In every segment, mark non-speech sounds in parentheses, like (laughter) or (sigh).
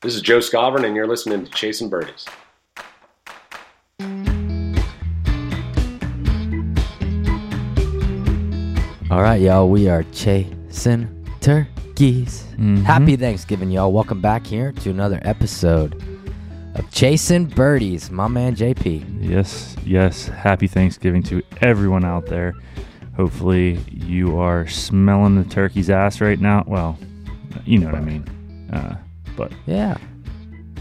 This is Joe Skovron, and you're listening to Chasing Birdies. All right, y'all. We are chasing turkeys. Mhm. Happy Thanksgiving, y'all. Welcome back here to another episode of Chasing Birdies. My man JP. Yes, yes. Happy Thanksgiving to everyone out there. Hopefully, you are smelling the turkey's ass right now. Well, you know what I mean. Uh, but Yeah.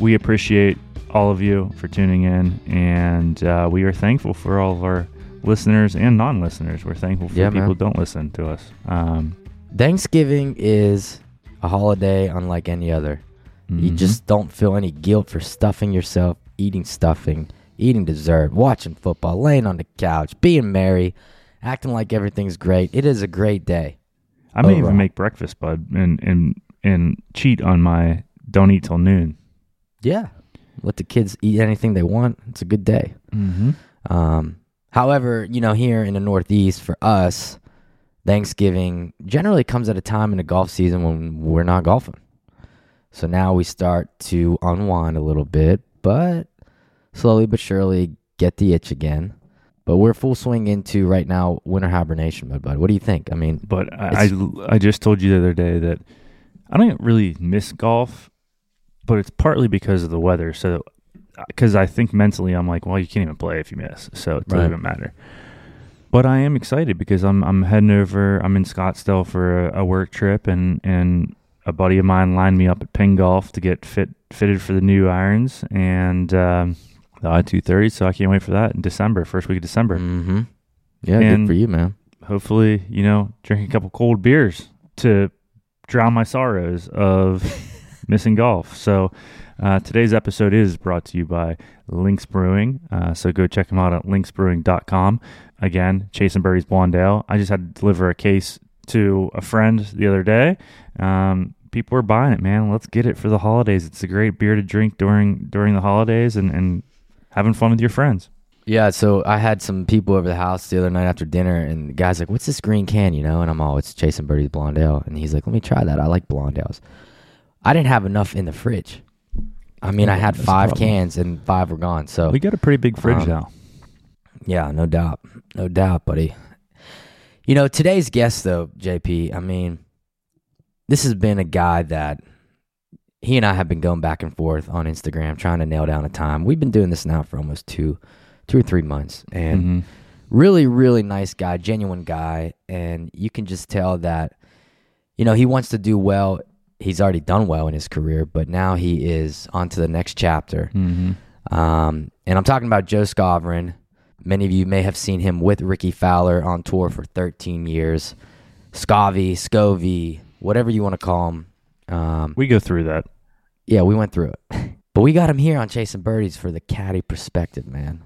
we appreciate all of you for tuning in, and uh, we are thankful for all of our listeners and non listeners. We're thankful for Yeah, people man. who don't listen to us. Um, Thanksgiving is a holiday unlike any other. You mhm. just don't feel any guilt for stuffing yourself, eating stuffing, eating dessert, watching football, laying on the couch, being merry, acting like everything's great. It is a great day. I may overall. even make breakfast, bud, and, and, and cheat on my don't eat till noon. Yeah. Let the kids eat anything they want. It's a good day. Mm-hmm. Um, however, you know, here in the Northeast, for us, Thanksgiving generally comes at a time in the golf season when we're not golfing. So now we start to unwind a little bit, but slowly but surely get the itch again. But we're full swing into right now winter hibernation mode, bud. What do you think? I mean, But I, I, I just told you the other day that I don't really miss golf, but it's partly because of the weather. So, because I think mentally I'm like, well, you can't even play if you miss, so it doesn't Right. matter. But I am excited because I'm I'm heading over. I'm in Scottsdale for a, a work trip, and and a buddy of mine lined me up at Ping Golf to get fit fitted for the new irons and um, the I two thirty. So I can't wait for that in December, first week of December. mm-hmm. yeah, And- good for you, man. hopefully, you know, drink a couple cold beers to drown my sorrows of (laughs) missing golf. So, uh, today's episode is brought to you by Lynx Brewing. Uh, so, go check them out at lynxbrewing.com. Again, Chasing Birdies Blondale. I just had to deliver a case to a friend the other day. Um, people are buying it, man. Let's get it for the holidays. It's a great beer to drink during during the holidays and, and having fun with your friends. Yeah, so I had some people over the house the other night after dinner, and the guy's like, "What's this green can?" You know, and I'm all, "It's Chasing Birdie's Blondale," and he's like, "Let me try that. I like Blondales." I didn't have enough in the fridge. I mean, I had five cans and five were gone. So We got a pretty big fridge Um, now. yeah, no doubt, no doubt, buddy. You know, today's guest though, JP. I mean, this has been a guy that he and I have been going back and forth on Instagram, trying to nail down a time. We've been doing this now for almost two, two or three months, and Mhm. really really nice guy genuine guy and you can just tell that you know he wants to do well he's already done well in his career but now he is on to the next chapter Mhm. um, and i'm talking about joe Skovron many of you may have seen him with Rickie fowler on tour for 13 years scovy scovy whatever you want to call him um, We go through that. yeah, we went through it. (laughs) but we got him here on Chasing Birdies for the caddy perspective, man.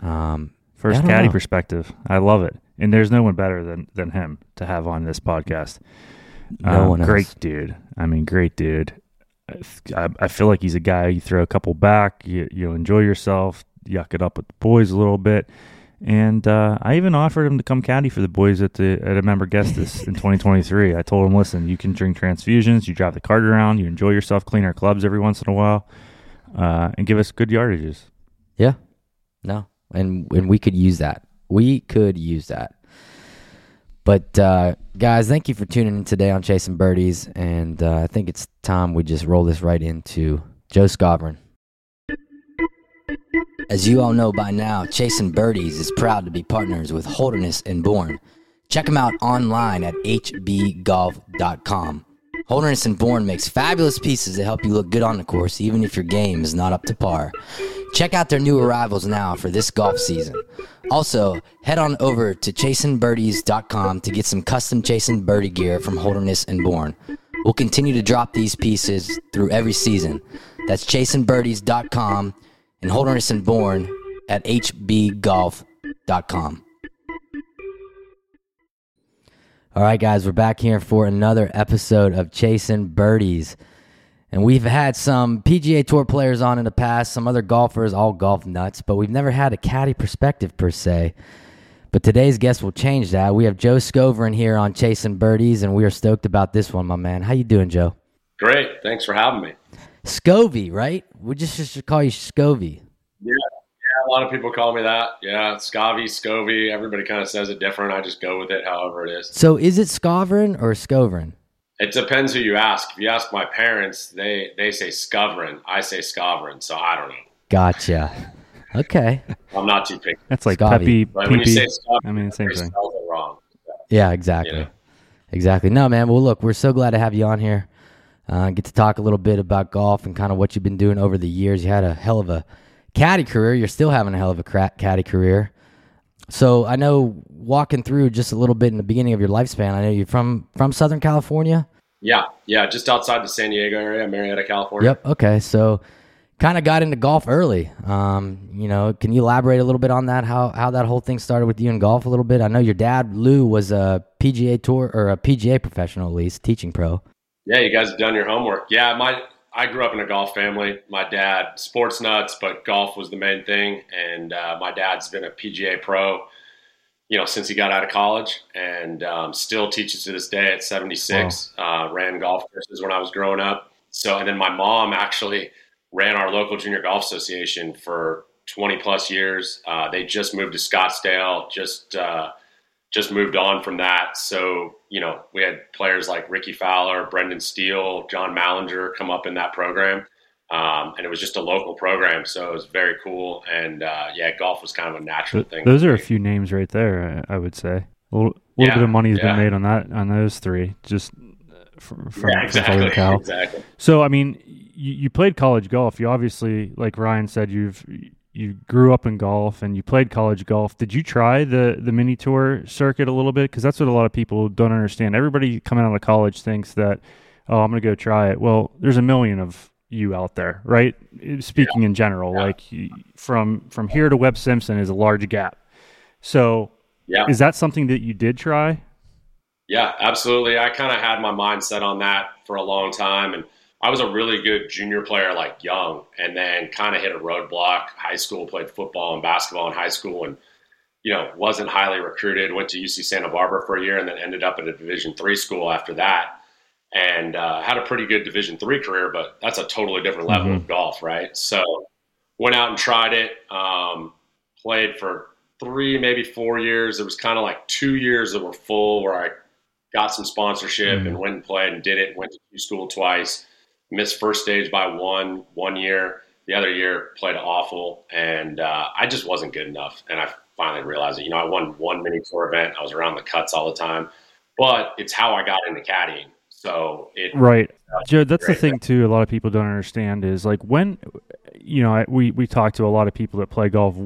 Um, First caddy know. perspective. I love it. And there's no one better than, than him to have on this podcast. No Um, one Great dude. I mean, great dude. I, I feel like he's a guy you throw a couple back, you, you enjoy yourself, yuck it up with the boys a little bit. And uh, I even offered him to come caddy for the boys at the at a member guest this in (laughs) 2023. I told him, listen, you can drink transfusions, you drive the cart around, you enjoy yourself, clean our clubs every once in a while, uh, and give us good yardages. Yeah, no, and and we could use that. We could use that. But uh, guys, thank you for tuning in today on Chasing Birdies, and uh, I think it's time we just roll this right into Joe Skovron. As you all know by now, Chasing Birdies is proud to be partners with Holderness and Bourne. Check them out online at hbgolf.com. Holderness and Bourne makes fabulous pieces that help you look good on the course, even if your game is not up to par. Check out their new arrivals now for this golf season. Also, head on over to chasingbirdies.com to get some custom Chasing Birdie gear from Holderness and Bourne. We'll continue to drop these pieces through every season. That's chasingbirdies.com and Holderness and Bourne at hbgolf.com. All right, guys, we're back here for another episode of Chasing Birdies. And we've had some PGA Tour players on in the past, some other golfers, all golf nuts, but we've never had a caddy perspective per se. But today's guest will change that. We have Joe Skovron here on Chasing Birdies, and we are stoked about this one, my man. How you doing, Joe? Great. Thanks for having me. Scovy, right? We just should call you Scovy. Yeah, a lot of people call me that. Yeah, Scovy, Scovy. Everybody kind of says it different. I just go with it, however it is. So is it Scovrin or Scovrin? It depends who you ask. If you ask my parents, they they say Scovrin. I say Scovrin. So I don't know. Gotcha. Okay. I'm not too picky. That's like Scovy. Peppy. But when you say Peepee. Scovrin, I mean, same everybody thing. spells it wrong. Yeah, exactly. Yeah. Exactly. No, man. Well, look, we're so glad to have you on here. Uh, get to talk a little bit about golf and kind of what you've been doing over the years. You had a hell of a caddy career. You're still having a hell of a cra- caddy career. So I know walking through just a little bit in the beginning of your lifespan. I know you're from from Southern California. Yeah, yeah, just outside the San Diego area, Murrieta, California. Yep. Okay. So kind of got into golf early. Um, you know, can you elaborate a little bit on that? How how that whole thing started with you in golf a little bit? I know your dad Lou was a PGA tour or a PGA professional at least, teaching pro. Yeah, you guys have done your homework. Yeah, my I grew up in a golf family. My dad, sports nuts, but golf was the main thing. And uh, my dad's been a PGA pro, you know, since he got out of college, and um, still teaches to this day at 76. Uh, ran golf courses when I was growing up. So, and then my mom actually ran our local junior golf association for 20 plus years. Uh, they just moved to Scottsdale. Just uh, just moved on from that. So, you know, we had players like Rickie Fowler, Brendan Steele, John Mallinger come up in that program. Um, and it was just a local program. So it was very cool. And uh, yeah, golf was kind of a natural Th- thing. Those are a few names right there. I would say a little, little Yeah, bit of money has yeah. been made on that on those three. Just uh, from, from, Yeah, exactly. Cal. (laughs) Exactly. So I mean, you, you played college golf. You obviously, like Ryan said, you've you grew up in golf and you played college golf. Did you try the the mini tour circuit a little bit? Because that's what a lot of people don't understand. Everybody coming out of college thinks that, oh, I'm going to go try it. Well, there's a million of you out there, right? Speaking in general, Yeah. like from from here to Webb Simpson is a large gap. So, Yeah. is that something that you did try? Yeah, absolutely. I kind of had my mindset on that for a long time. And I was a really good junior player, like young, and then kind of hit a roadblock. High school, played football and basketball in high school, and you know wasn't highly recruited. Went to UC Santa Barbara for a year, and then ended up at a Division three school after that, and uh, had a pretty good Division three career. But that's a totally different level Mhm. of golf, right? So went out and tried it. Um, played for three, maybe four years. It was kind of like two years that were full where I got some sponsorship Mhm. and went and played and did it. Went to school twice. Missed first stage by one one year. The other year played awful, and uh, I just wasn't good enough. And I finally realized it. You know, I won one mini tour event. I was around the cuts all the time, but it's how I got into caddying. So it Right. Joe, that's the thing too. A lot of people don't understand is like when, you know, I, we we talk to a lot of people that play golf.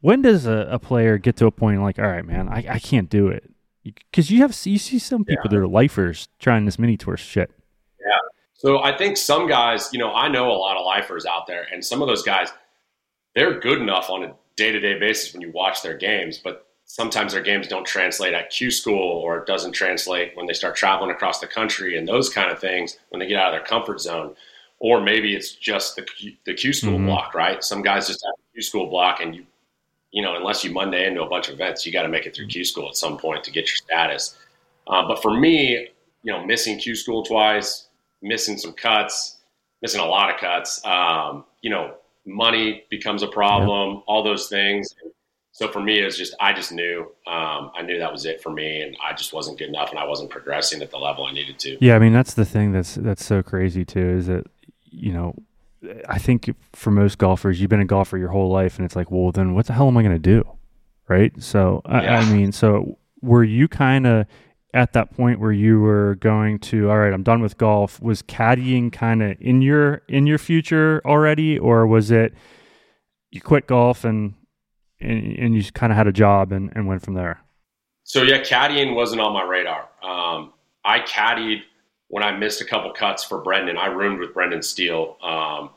When does a, a player get to a point like, all right, man, I, I can't do it? Because you have you see some people that are lifers trying this mini tour shit. So I think some guys, you know, I know a lot of lifers out there, and some of those guys, they're good enough on a day to day basis when you watch their games, but sometimes their games don't translate at Q school or it doesn't translate when they start traveling across the country and those kind of things when they get out of their comfort zone. Or maybe it's just the Q, the Q school Mhm. block, right? Some guys just have a Q school block, and you, you know, unless you Monday into a bunch of events, you got to make it through Q school at some point to get your status. Uh, but for me, you know, missing Q school twice, missing some cuts, missing a lot of cuts. Um, you know, money becomes a problem. All those things. So for me, it's just I just knew um, I knew that was it for me, and I just wasn't good enough, and I wasn't progressing at the level I needed to. Yeah, I mean that's the thing that's that's so crazy too is that you know I think for most golfers you've been a golfer your whole life and it's like well then what the hell am I going to do, right? So I, I mean so were you kind of at that point where you were going to all right I'm done with golf was caddying kind of in your in your future already or was it you quit golf and and, and you kind of had a job and, and went from there? So yeah, caddying wasn't on my radar. Um, I caddied when I missed a couple cuts for Brendan. I roomed with Brendan Steele um,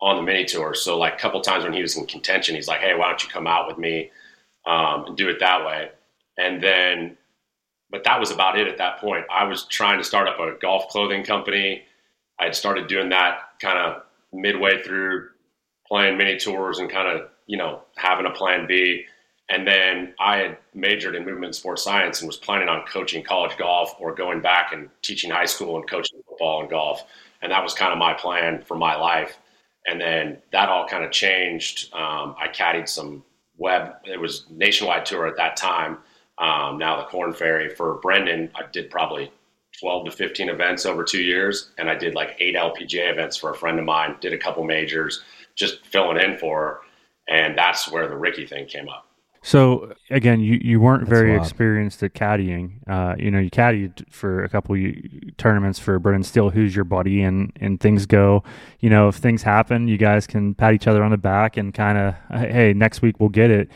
on the mini tour. So like a couple times when he was in contention, he's like, "Hey, why don't you come out with me um, and do it that way?" And then, but that was about it at that point. I was trying to start up a golf clothing company. I had started doing that kind of midway through playing mini tours and kind of you know having a plan B. And then I had majored in movement and sports science and was planning on coaching college golf or going back and teaching high school and coaching football and golf. and that was kind of my plan for my life. And then that all kind of changed. Um, I caddied some web. It was nationwide tour at that time. Um, now the Korn Ferry for Brendan, I did probably 12 to 15 events over two years, and I did like eight LPGA events for a friend of mine. Did a couple majors, just filling in for her, and that's where the Rickie thing came up. So again, you, you weren't That's very experienced at caddying. Uh, you know, you caddied for a couple tournaments for Brendan Steele, who's your buddy, and and things go. You know, if things happen, you guys can pat each other on the back and kind of, hey, next week we'll get it.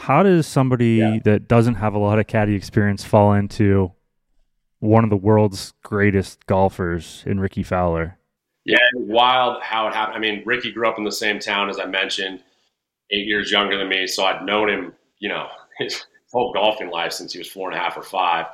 How does somebody yeah. that doesn't have a lot of caddy experience fall into one of the world's greatest golfers in Rickie Fowler? Yeah, wild how it happened. I mean, Rickie grew up in the same town as I mentioned, eight years younger than me, so I'd known him you know, (laughs) his whole golfing life since he was four and a half or five.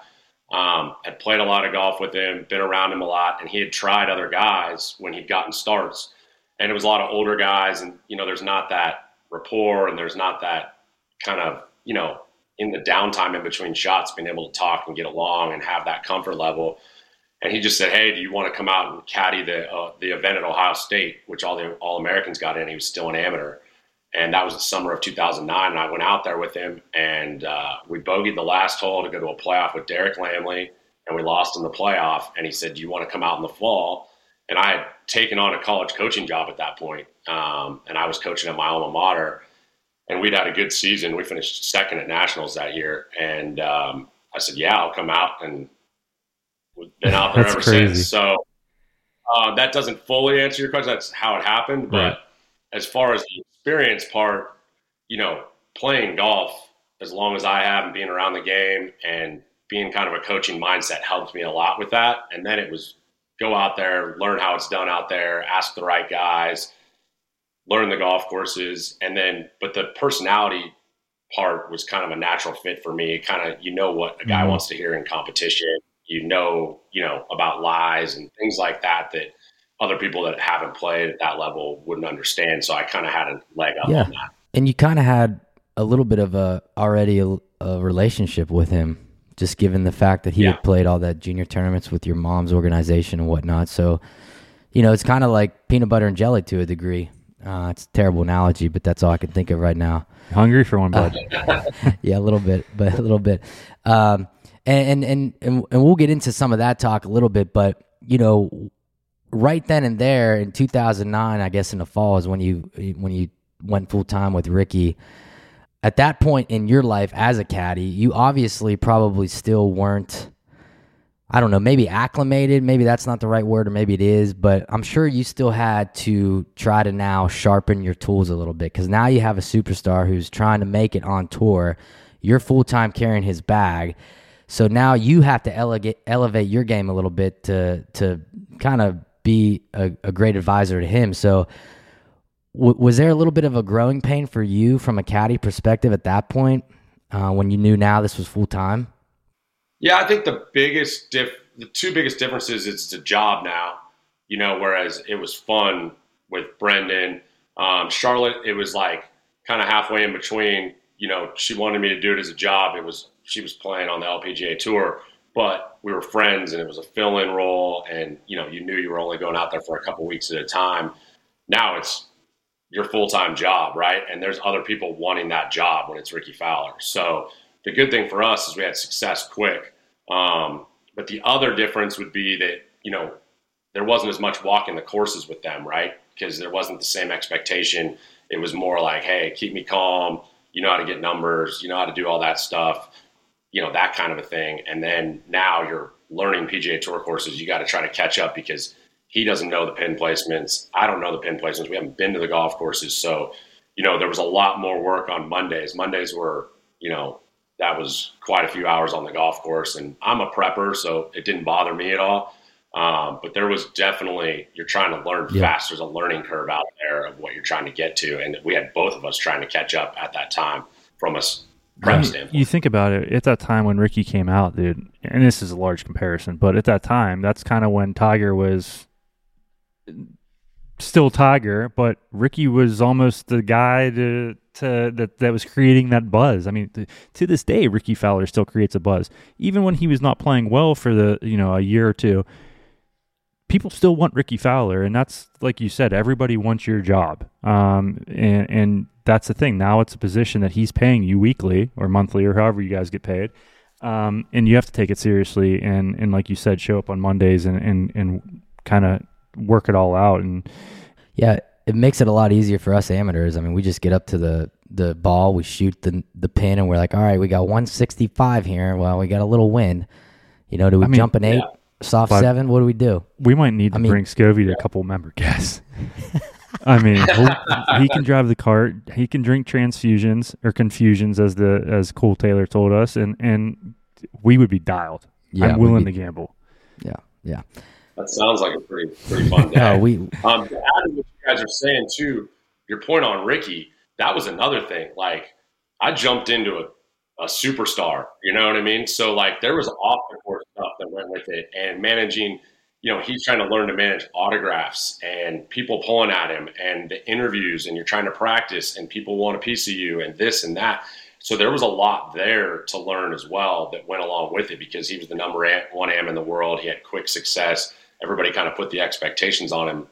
Um, had played a lot of golf with him, been around him a lot, and he had tried other guys when he'd gotten starts. And it was a lot of older guys, and you know, there's not that rapport, and there's not that kind of you know, in the downtime in between shots, being able to talk and get along and have that comfort level. And he just said, "Hey, do you want to come out and caddy the uh, the event at Ohio State, which all the All Americans got in? He was still an amateur." and that was the summer of 2009. And I went out there with him, and uh, we bogeyed the last hole to go to a playoff with Derek Lamely, and we lost in the playoff. And he said, "Do you want to come out in the fall?" And I had taken on a college coaching job at that point, um, and I was coaching at my alma mater. And we'd had a good season. We finished second at nationals that year, and um, I said, "Yeah, I'll come out." And we've been out there ever crazy. since. So uh, that doesn't fully answer your question. That's how it happened, but. Right. As far as the experience part, you know, playing golf as long as I have and being around the game and being kind of a coaching mindset helped me a lot with that. And then it was go out there, learn how it's done out there, ask the right guys, learn the golf courses, and then but the personality part was kind of a natural fit for me. Kind of you know what a guy mm-hmm. wants to hear in competition. You know, you know about lies and things like that that other people that haven't played at that level wouldn't understand. So I kind of had a leg up yeah. on that. And you kind of had a little bit of a already a, a, relationship with him, just given the fact that he yeah. had played all that junior tournaments with your mom's organization and whatnot. So, you know, it's kind of like peanut butter and jelly to a degree. Uh, it's a terrible analogy, but that's all I can think of right now. Hungry for one, bud? Uh, (laughs) yeah, a little bit, but a little bit. Um, and, and and and we'll get into some of that talk a little bit, but you know, right then and there in 2009, I guess in the fall is when you when you went full time with Rickie. At that point in your life as a caddy, you obviously probably still weren't. I don't know, maybe acclimated, maybe that's not the right word, or maybe it is, but I'm sure you still had to try to now sharpen your tools a little bit because now you have a superstar who's trying to make it on tour. You're full time carrying his bag. So now you have to elevate, elevate your game a little bit to to kind of be a, a great advisor to him. So, w- was there a little bit of a growing pain for you from a caddy perspective at that point uh, when you knew now this was full time? Yeah, I think the biggest diff, the two biggest differences is it's a job now. You know, whereas it was fun with Brendan, um, Charlotte, it was like kind of halfway in between. You know, she wanted me to do it as a job. It was she was playing on the LPGA tour, but we were friends and it was a fill-in role and you know you knew you were only going out there for a couple weeks at a time now it's your full-time job right and there's other people wanting that job when it's Rickie fowler so the good thing for us is we had success quick um, but the other difference would be that you know there wasn't as much walking the courses with them right because there wasn't the same expectation it was more like hey keep me calm you know how to get numbers you know how to do all that stuff you know that kind of a thing. And then now you're learning PGA Tour courses. You got to try to catch up because he doesn't know the pin placements. I don't know the pin placements. We haven't been to the golf courses, so you know there was a lot more work on Mondays. Mondays were you know that was quite a few hours on the golf course, and I'm a prepper, so it didn't bother me at all. Um, but there was definitely you're trying to learn yeah. fast. There's a learning curve out there of what you're trying to get to, and we had both of us trying to catch up at that time from a us standpoint. You think about it at that time when Rickie came out, dude, and this is a large comparison, but at that time, that's kind of when Tiger was still Tiger, but Rickie was almost the guy to, to that that was creating that buzz. I mean, to, to this day, Rickie Fowler still creates a buzz, even when he was not playing well for the you know a year or two. people still want Rickie Fowler, and that's like you said, everybody wants your job. Um, and, and that's the thing. Now it's a position that he's paying you weekly or monthly or however you guys get paid. Um, and you have to take it seriously and, and like you said, show up on Mondays and, and, and kind of work it all out. And yeah, it makes it a lot easier for us amateurs. I mean, we just get up to the the ball, we shoot the the pin, and we're like, all right, we got 165 here. Well, we got a little wind. You know, do we I mean, jump an eight, yeah. soft but seven? What do we do? We might need to I mean, bring Scovy to a couple member guests. (laughs) I mean, he can drive the cart. He can drink transfusions or confusions, as the as Cole Taylor told us, and and we would be dialed. Yeah, I'm willing be, to gamble. Yeah, yeah. That sounds like a pretty pretty fun (laughs) day. no, we um, to add to what you guys are saying too. Your point on Rickie, that was another thing. Like I jumped into a, a superstar. You know what I mean? So like there was off the court stuff that went with it, and managing. You know, he's trying to learn to manage autographs and people pulling at him and the interviews, and you're trying to practice, and people want a piece of you, and this and that. So there was a lot there to learn as well that went along with it because he was the number one am in the world. He had quick success everybody kind of put the expectations on him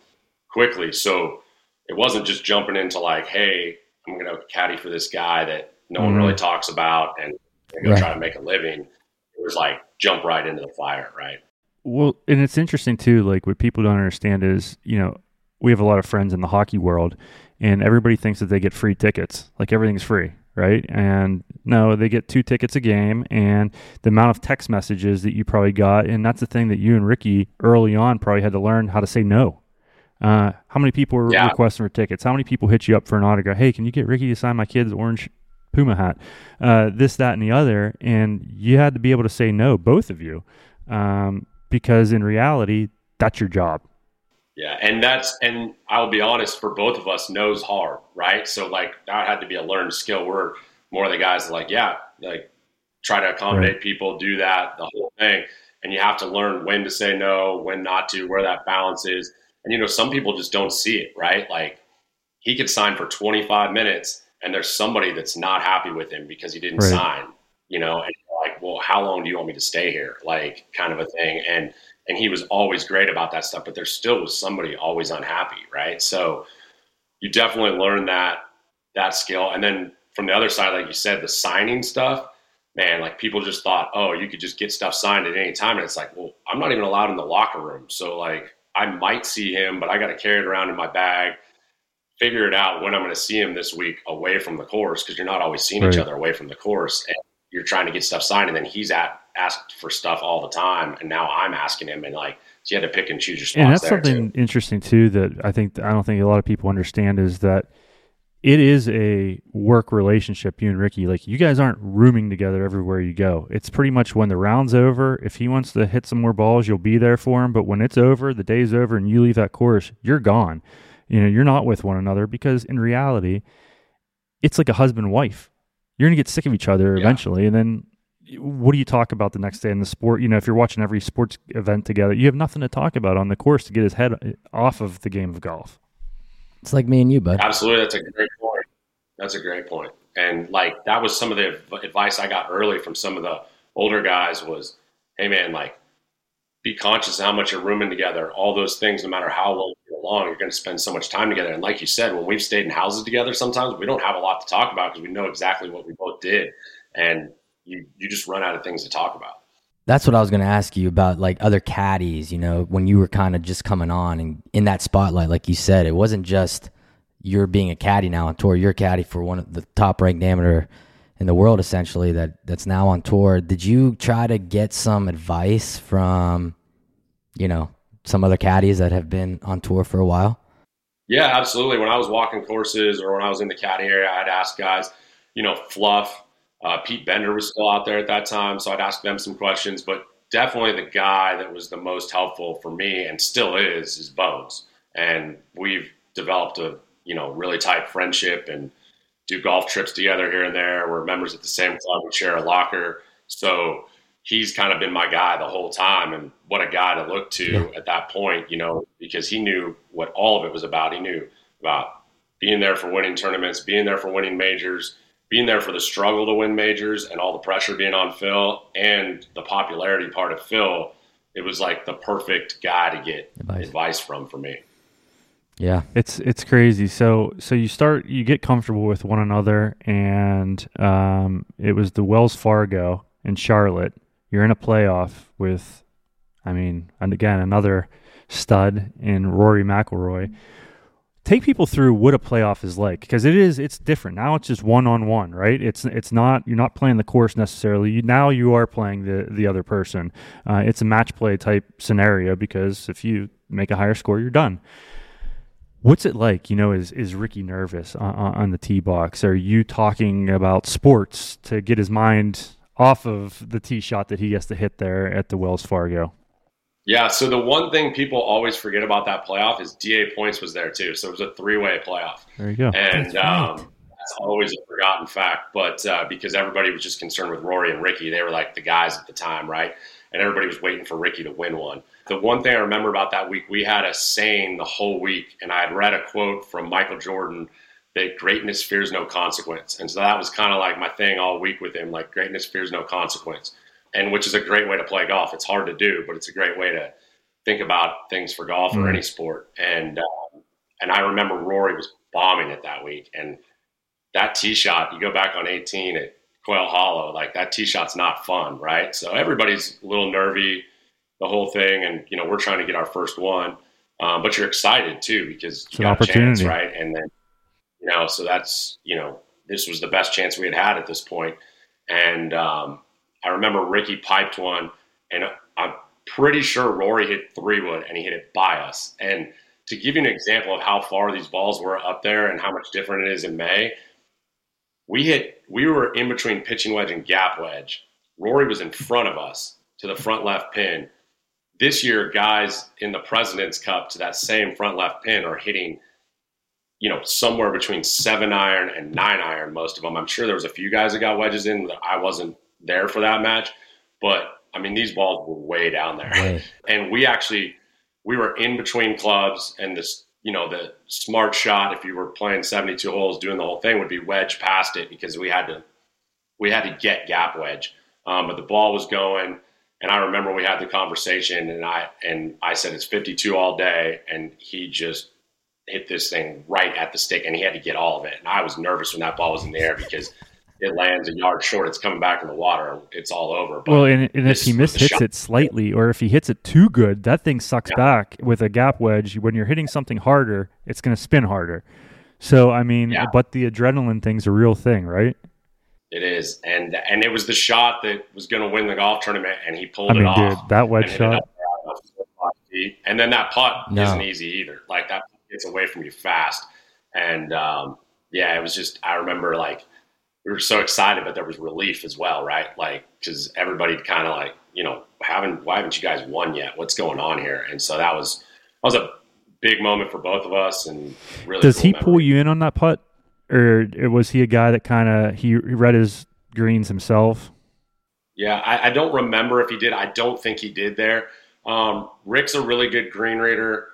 quickly. So it wasn't just jumping into like, hey, I'm going to caddy for this guy that no mm-hmm. one really talks about and going right. to try to make a living. It was like jump right into the fire, right? Well, and it's interesting too. Like what people don't understand is, you know, we have a lot of friends in the hockey world, and everybody thinks that they get free tickets. Like everything's free right? And no, they get two tickets a game, and the amount of text messages that you probably got, and that's the thing that you and Rickie early on probably had to learn how to say no. Uh, how many people were yeah. requesting for tickets? How many people hit you up for an autograph? Hey, can you get Rickie to sign my kid's orange Puma hat? Uh, this, that, and the other, and you had to be able to say no, both of you, um, because in reality, that's your job. Yeah, and that's and I'll be honest, for both of us, knows hard, right? So like that had to be a learned skill. We're more of the guys like, yeah, like try to accommodate right. people, do that, the whole thing. And you have to learn when to say no, when not to, where that balance is. And you know, some people just don't see it, right? Like he could sign for 25 minutes and there's somebody that's not happy with him because he didn't right. sign, you know, and like, well, how long do you want me to stay here? Like kind of a thing. And and he was always great about that stuff but there still was somebody always unhappy right? So you definitely learn that that skill. And then from the other side like you said the signing stuff man like people just thought oh you could just get stuff signed at any time. And it's like well i'm not even allowed in the locker room. So like i might see him but i got to carry it around in my bag figure it out when i'm going to see him this week away from the course because you're not always seeing right. each other away from the course and you're trying to get stuff signed, and then he's at asked for stuff all the time, and now I'm asking him, and like so you had to pick and choose your spots. And that's something too. interesting too that I think I don't think a lot of people understand is that it is a work relationship. You and Rickie, like you guys aren't rooming together everywhere you go. It's pretty much when the round's over. If he wants to hit some more balls, you'll be there for him. But when it's over, the day's over, and you leave that course, you're gone. You know, you're not with one another because in reality, it's like a husband wife you're gonna get sick of each other eventually, yeah. and then what do you talk about the next day in the sport? You know, if you're watching every sports event together, you have nothing to talk about on the course to get his head uh, off of the game of golf. It's like me and you, bud. Absolutely, that's a great point. That's a great point. And like that was some of the advice I got early from some of the older guys was, "Hey, man, like be conscious of how much you're rooming together. All those things, no matter how long you're along, you're going to spend so much time together. And like you said, when we've stayed in houses together, sometimes we don't have a lot to talk about because we know exactly what we both did, and you you just run out of things to talk about. That's what I was going to ask you about, like other caddies. You know, when you were kind of just coming on and in that spotlight, like you said, it wasn't just you're being a caddy now on tour. You're a caddy for one of the top ranked amateur in the world essentially that that's now on tour. Did you try to get some advice from you know some other caddies that have been on tour for a while? Yeah, absolutely. When I was walking courses or when I was in the caddy area, I'd ask guys, you know, Fluff, uh, Pete Bender was still out there at that time, so I'd ask them some questions. But definitely the guy that was the most helpful for me and still is is Bones, and we've developed a you know really tight friendship and do golf trips together here and there. We're members at the same club. We share a locker. So he's kind of been my guy the whole time. And what a guy to look to at that point, you know, because he knew what all of it was about. He knew about being there for winning tournaments, being there for winning majors, being there for the struggle to win majors and all the pressure being on Phil and the popularity part of Phil it was like the perfect guy to get Advice. advice, from for me. Yeah. It's it's crazy. So so you start you get comfortable with one another, and um, it was the Wells Fargo in Charlotte. You're in a playoff with, I mean, and again another stud in Rory McIlroy. Take people through what a playoff is like because it is it's different now. It's just one on one, right? It's it's not you're not playing the course necessarily. You, now you are playing the the other person. Uh, it's a match play type scenario because if you make a higher score, you're done. What's it like? You know, is is Rickie nervous on, on the tee box? Are you talking about sports to get his mind off of the tee shot that he has to hit there at the Wells Fargo? Yeah. So the one thing people always forget about that playoff is D.A. Points was there too. So it was a three way playoff. There you go. and That's right. um, that's always a forgotten fact. But uh, because everybody was just concerned with Rory and Rickie, they were like the guys at the time, right? And everybody was waiting for Rickie to win one. The one thing I remember about that week, we had a saying the whole week, and I had read a quote from Michael Jordan that greatness fears no consequence, and so that was kind of like my thing all week with him, like greatness fears no consequence, and which is a great way to play golf. It's hard to do, but it's a great way to think about things for golf or Mhm. any sport. And um, and I remember Rory was bombing it that week, and that tee shot, you go back on 18 at Quail Hollow, like that tee shot's not fun, right? So everybody's a little nervy, the whole thing, and you know we're trying to get our first one, um, but you're excited too because It's you an got a chance, right? And then you know, so that's you know this was the best chance we had had at this point, and um, I remember Rickie piped one, and I'm pretty sure Rory hit three wood, and he hit it by us, and to give you an example of how far these balls were up there and how much different it is in May, we hit we were in between pitching wedge and gap wedge. Rory was in front of us to the front left pin. This year, guys in the President's Cup to that same front left pin are hitting, you know, somewhere between seven iron and nine iron. Most of them. I'm sure there was a few guys that got wedges in. That I wasn't there for that match, but I mean these balls were way down there. Way. (laughs) and we actually we were in between clubs and this you know the smart shot if you were playing 72 holes doing the whole thing would be wedge past it because we had to we had to get gap wedge. Um, but the ball was going and i remember we had the conversation and i and i said it's 52 all day and he just hit this thing right at the stick and he had to get all of it. And i was nervous when that ball was in the air because it lands a yard short it's coming back in the water it's all over but Well, and, and if he mishits it slightly, or if he hits it too good, that thing sucks Yeah. back with a gap wedge. When you're hitting something harder, it's going to spin harder. So, I mean, Yeah. but the adrenaline thing's a real thing, right? It is, and and it was the shot that was going to win the golf tournament, and he pulled I mean, it dude, off. that wedge and hit it shot. up there on the five feet. And then that putt No. isn't easy either. Like that gets away from you fast, and um, yeah, it was just. I remember like we were so excited, but there was relief as well, right? Like because everybody kind of like you know haven't why haven't you guys won yet? What's going on here? And so that was that was a big moment for both of us, and really. Does cool he memory. pull you in on that putt, or was he a guy that kind of he read his greens himself? Yeah, I, I don't remember if he did. I don't think he did there. Um, Rick's a really good green reader.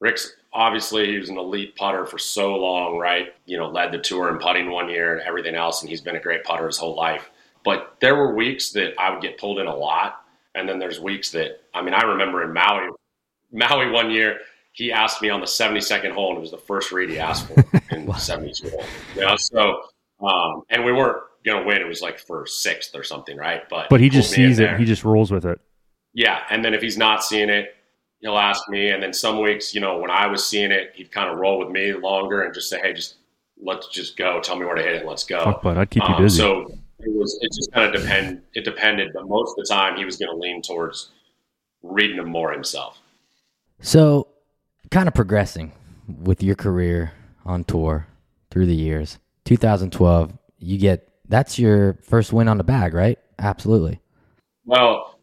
Rick's obviously he was an elite putter for so long, right? You know, led the tour in putting one year and everything else, and he's been a great putter his whole life. But there were weeks that I would get pulled in a lot, and then there's weeks that I mean, I remember in Maui, Maui one year he asked me on the 72nd hole, and it was the first read he asked for (laughs) in the 72 hole. You know, so um, and we weren't gonna win. It was like for sixth or something, right? But But he just pulled me in sees it. there. He just rolls with it. Yeah, and then if he's not seeing it, he'll ask me. And then some weeks, you know, when I was seeing it, he'd kind of roll with me longer and just say, "Hey, just let's just go. Tell me where to hit it. Let's go." Fuck, bud, I'd keep you Um, busy. So it was. It just kind of depend. It depended, but most of the time he was going to lean towards reading them more himself. So, kind of progressing with your career on tour through the years. 2012, you get that's your first win on the bag, right? Absolutely. Well,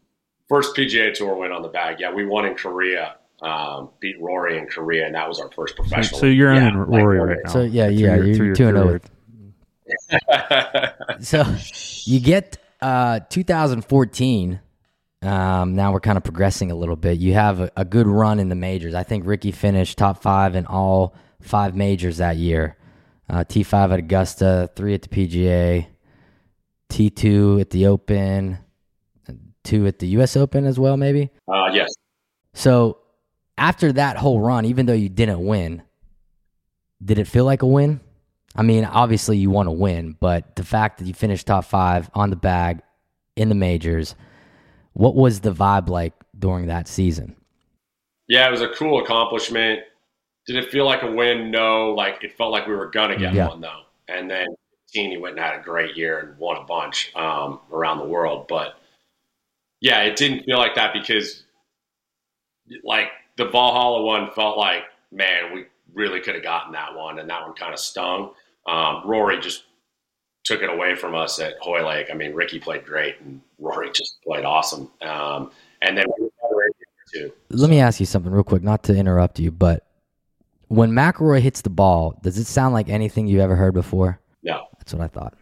first PGA Tour win on the bag. Yeah, we won in Korea. Um, beat Rory in Korea, and that was our first professional. so you're yeah, owning like Rory right now. So yeah, yeah, your- through you're two and zero. third. (laughs) So you get uh 2014. Um, now we're kind of progressing a little bit. You have a, a good run in the majors. I think Rickie finished top five in all five majors that year. Uh, T5 at Augusta, three at the PGA, T2 at the Open, two at the U.S. Open as well, maybe. Uh, yes. So after that whole run, even though you didn't win, did it feel like a win? I mean, obviously you want to win, but the fact that you finished top five on the bag in the majors, what was the vibe like during that season? Yeah, it was a cool accomplishment. Did it feel like a win? No. Like it felt like we were gonna get Yeah. one though. And then he went and had a great year and won a bunch um, around the world. But yeah, it didn't feel like that because like the Valhalla one felt like, man, we really could have gotten that one, and that one kind of stung. Um, Rory just took it away from us at Hoylake. I mean, Rickie played great, and Rory just played awesome. Um, and then we were better in here, too. Let me ask you something real quick, not to interrupt you, but when McIlroy hits the ball, does it sound like anything you ever heard before? No. That's what I thought.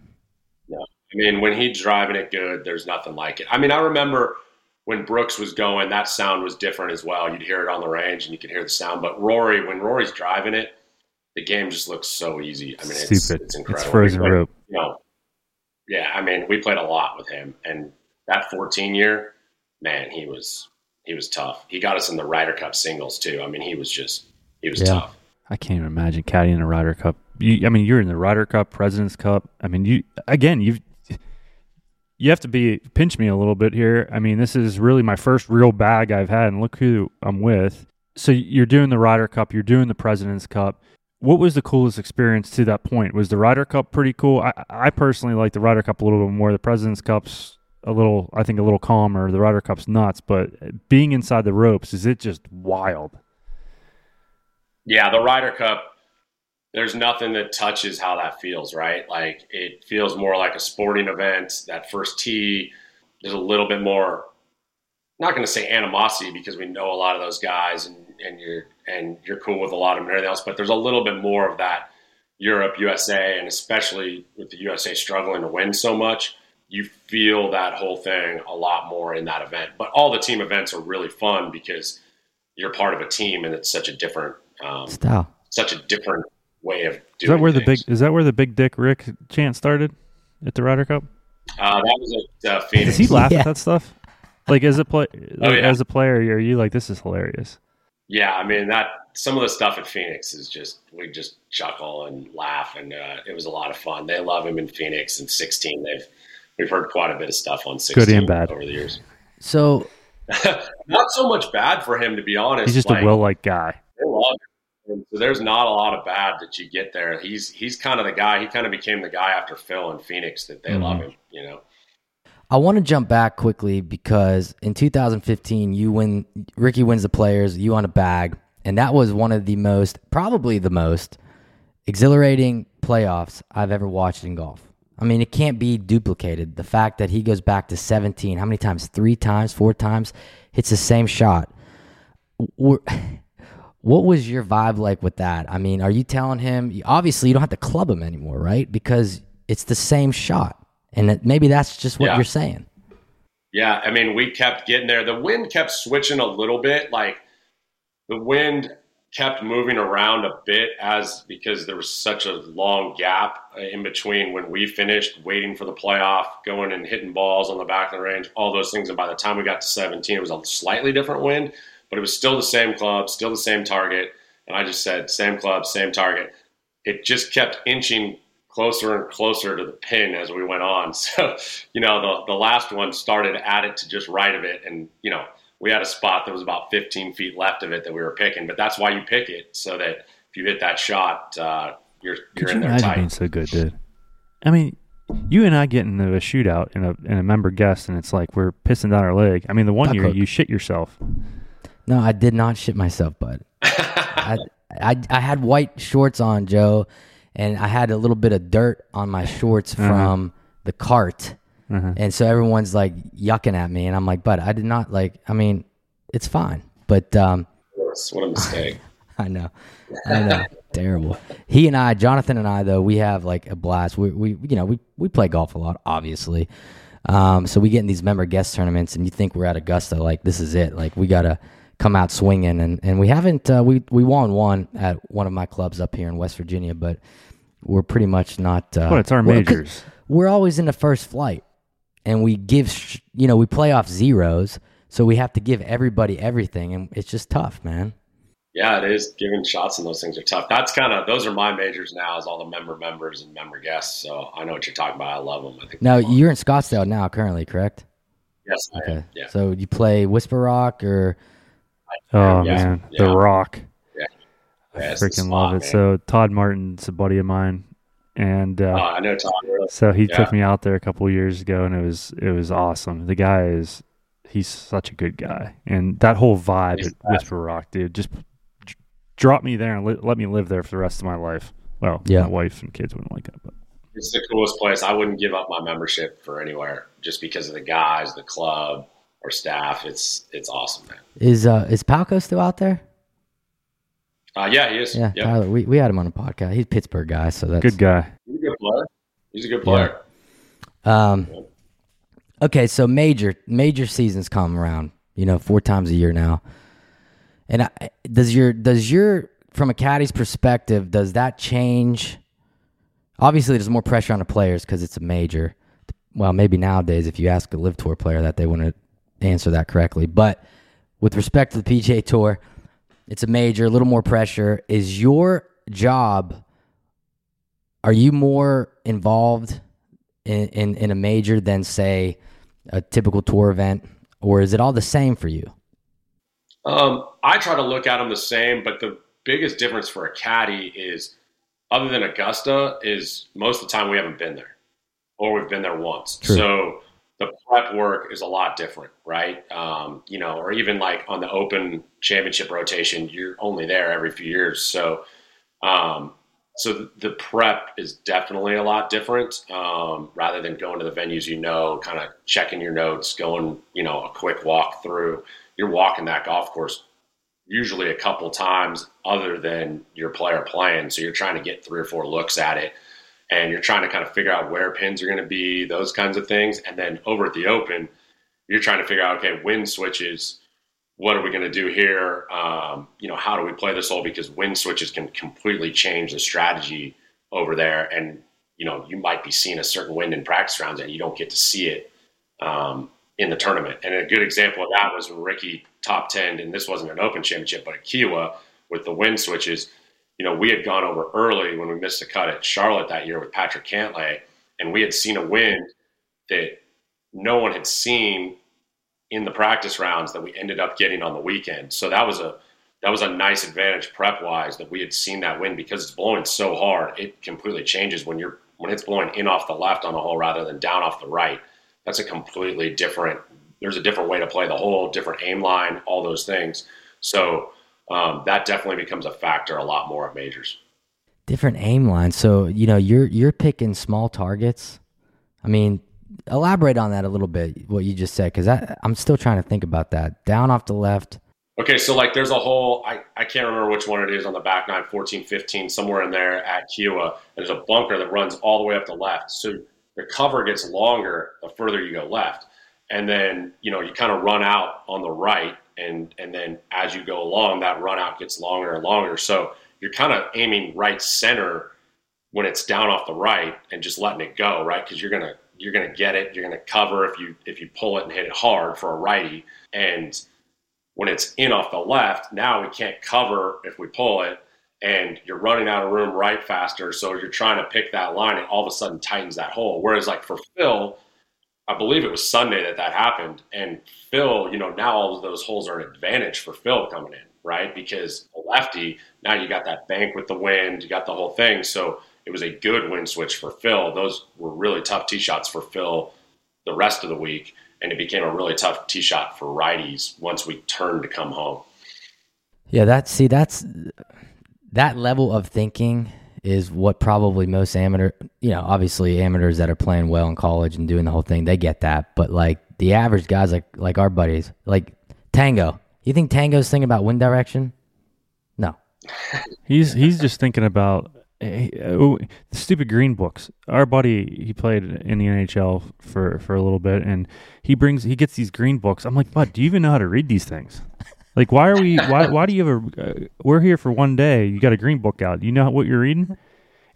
I mean, when he's driving it good, there's nothing like it. I mean, I remember when Brooks was going, that sound was different as well. You'd hear it on the range and you could hear the sound. But Rory, when Rory's driving it, the game just looks so easy. I mean, it's, Stupid. it's It's, incredible. frozen We played- rope. You know, yeah, I mean, we played a lot with him, and that 14 year, man, he was he was tough. He got us in the Ryder Cup singles too. I mean, he was just he was Yeah. tough. I can't even imagine caddying a Ryder Cup. You, I mean, you're in the Ryder Cup, President's Cup. I mean, you again, you you have to be pinch me a little bit here. I mean, this is really my first real bag I've had, and look who I'm with. So you're doing the Ryder Cup, you're doing the President's Cup. What was the coolest experience to that point? Was the Ryder Cup pretty cool? I, I personally like the Ryder Cup a little bit more. The President's Cup's a little, I think, a little calmer. The Ryder Cup's nuts, but being inside the ropes is it just wild? Yeah, the Ryder Cup, there's nothing that touches how that feels, right? Like it feels more like a sporting event. That first tee, there's a little bit more not going to say animosity because we know a lot of those guys and, and you're and you're cool with a lot of them and everything else, but there's a little bit more of that Europe, USA, and especially with the USA struggling to win so much, you feel that whole thing a lot more in that event. But all the team events are really fun because you're part of a team and it's such a different um, Style. such a different way of doing Is that where the big is that where the big dick Rick chant started at the Ryder Cup? Uh, that was at uh, Phoenix. Does he laugh Yeah. at that stuff? Like as a play, Oh, yeah. as a player, are you like this is hilarious? Yeah, I mean that some of the stuff at Phoenix is just we just chuckle and laugh, and uh, it was a lot of fun. They love him in Phoenix and 16. They've we've heard quite a bit of stuff on 16 Good and bad. over the years. So (laughs) Not so much bad for him, to be honest. He's just Like, a well like guy. They love him. And so there's not a lot of bad that you get there. He's he's kind of the guy. He kind of became the guy after Phil and Phoenix that they Mhm. love him. You know. I want to jump back quickly because in 2015, you win. Rickie wins the Players. You on a bag, and that was one of the most, probably the most exhilarating playoffs I've ever watched in golf. I mean, it can't be duplicated. The fact that he goes back to 17, how many times? Three times, four times, hits the same shot. Were- What was your vibe like with that? I mean, are you telling him? Obviously, you don't have to club him anymore, right? Because it's the same shot, and that, maybe that's just what Yeah. you're saying. Yeah, I mean, we kept getting there. The wind kept switching a little bit. Like the wind kept moving around a bit as because there was such a long gap in between when we finished waiting for the playoff, going and hitting balls on the back of the range, all those things. And by the time we got to 17, it was a slightly different wind, but it was still the same club, still the same target. And I just said, same club, same target. It just kept inching closer and closer to the pin as we went on. (laughs) So, you know, the, the last one started at it to just right of it. And, you know, we had a spot that was about 15 feet left of it that we were picking. But that's why you pick it so that if you hit that shot, uh, you're, you're Could you in there imagine tight. being so good, dude? I mean, you and I get into a shootout in a in a member guest, and it's like we're pissing down our leg. I mean, the one Duck year hook. you shit yourself. No, I did not shit myself, bud. I, I I had white shorts on, Joe, and I had a little bit of dirt on my shorts Uh-huh. from the cart, Uh-huh. and so everyone's like yucking at me, and I'm like, "Bud, I did not like. I mean, it's fine, but um, what a mistake. (laughs) I know, I know, terrible." He and I, Jonathan and I, though, we have like a blast. We we you know we we play golf a lot, obviously. Um, so we get in these member guest tournaments, and you think we're at Augusta, like this is it, like we gotta come out swinging, and and we haven't. Uh, we we won one at one of my clubs up here in West Virginia, but we're pretty much not. Uh, But it's our we're- majors. We're always in the first flight, and we give, sh- you know, we play off zeros, so we have to give everybody everything, and it's just tough, man. Yeah, it is. Giving shots and those things are tough. That's kind of those are my majors now, is all the member members and member guests. So I know what you're talking about. I love them. I think. Now you're in Scottsdale now, currently, correct? yes, I am. Okay. Yeah. So you play Whisper Rock or Oh Yeah. man, Yeah. The Rock. Yeah. I Yeah, it's freaking spot, love it. man. So Todd Martin's a buddy of mine, and uh, Oh, I know Tom. Really. so he yeah. took me out there a couple years ago, and it was it was awesome. The guy is he's such a good guy, and that whole vibe He's at Whisper Rock, dude, just d- drop me there and li- let me live there for the rest of my life. Well, Yeah. my wife and kids wouldn't like that, but It's the coolest place. I wouldn't give up my membership for anywhere just because of the guys, the club, or staff. It's it's awesome, man. is uh is Palco still out there? Uh, yeah, he is. Yeah, Yeah, Tyler. We, we had him on a podcast. He's a Pittsburgh guy, so that's good guy. he's a good player. He's a good player. Um, okay, so major major seasons come around. You know, four times a year now. And I, does your does your from a caddy's perspective does that change? Obviously, there's more pressure on the players because it's a major. Well, maybe nowadays, if you ask a LIV tour player that, they wouldn't answer that correctly. But with respect to the PGA Tour, it's a major, a little more pressure. Is your job? Are you more involved in, in, in a major than say a typical tour event, or is it all the same for you? Um, I try to look at them the same, but the biggest difference for a caddy is, other than Augusta, is most of the time we haven't been there, or we've been there once. True. So the prep work is a lot different, right? Um, you know, or even like on the Open Championship rotation, you're only there every few years, so um, so the, prep is definitely a lot different. Um, rather than going to the venues, you know, kind of checking your notes, going, you know, a quick walk through. You're walking that golf course usually a couple times other than your player playing. So you're trying to get three or four looks at it and you're trying to kind of figure out where pins are going to be, those kinds of things. And then over at the open, you're trying to figure out, okay, wind switches, what are we going to do here? Um, you know, how do we play this hole? Because wind switches can completely change the strategy over there. And, you know, you might be seeing a certain wind in practice rounds and you don't get to see it um, in the tournament. And a good example of that was when Rickie top 10, and this wasn't an open championship, but at Kiawah with the wind switches. You know, we had gone over early when we missed a cut at Charlotte that year with Patrick Cantlay, and we had seen a wind that no one had seen in the practice rounds that we ended up getting on the weekend. So that was a that was a nice advantage prep wise that we had seen that wind because it's blowing so hard. It completely changes when you're when it's blowing in off the left on a hole rather than down off the right. That's a completely different. There's a different way to play the hole, different aim line, all those things. So um, that definitely becomes a factor a lot more at majors. Different aim lines. So you know you're you're picking small targets. I mean, elaborate on that a little bit. What you just said, because I'm still trying to think about that. Down off the left. Okay, so like there's a hole, I, I can't remember which one it is on the back nine, 14, 15, somewhere in there at Kiawah. There's a bunker that runs all the way up the left. So the cover gets longer the further you go left. And then, you know, you kind of run out on the right. And, and then as you go along, that run out gets longer and longer. So you're kind of aiming right center when it's down off the right and just letting it go, right? Because you're to you're to get it. You're to cover if you if you pull it and hit it hard for a righty. And when it's in off the left, now we can't cover if we pull it, and you're running out of room right faster. So you're trying to pick that line, and all of a sudden tightens that hole. Whereas like for Phil, I believe it was Sunday that that happened, and Phil, you know, now all of those holes are an advantage for Phil coming in, right? Because a lefty, now you got that bank with the wind, you got the whole thing. So it was a good wind switch for Phil. Those were really tough tee shots for Phil the rest of the week and it became a really tough tee shot for righties once we turned to come home. Yeah, that see that's that level of thinking is what probably most amateur, you know, obviously amateurs that are playing well in college and doing the whole thing, they get that. But like the average guys, like like our buddies, like Tango, you think Tango's thinking about wind direction? No. (laughs) He's he's just thinking about eh, eh, the stupid green books. Our buddy, he played in the NHL for for a little bit, and he brings he gets these green books. I'm like, bud, do you even know how to read these things? Like, why are we? (laughs) Why why do you have a? Uh, we're here for one day. You got a green book out. You know what you're reading?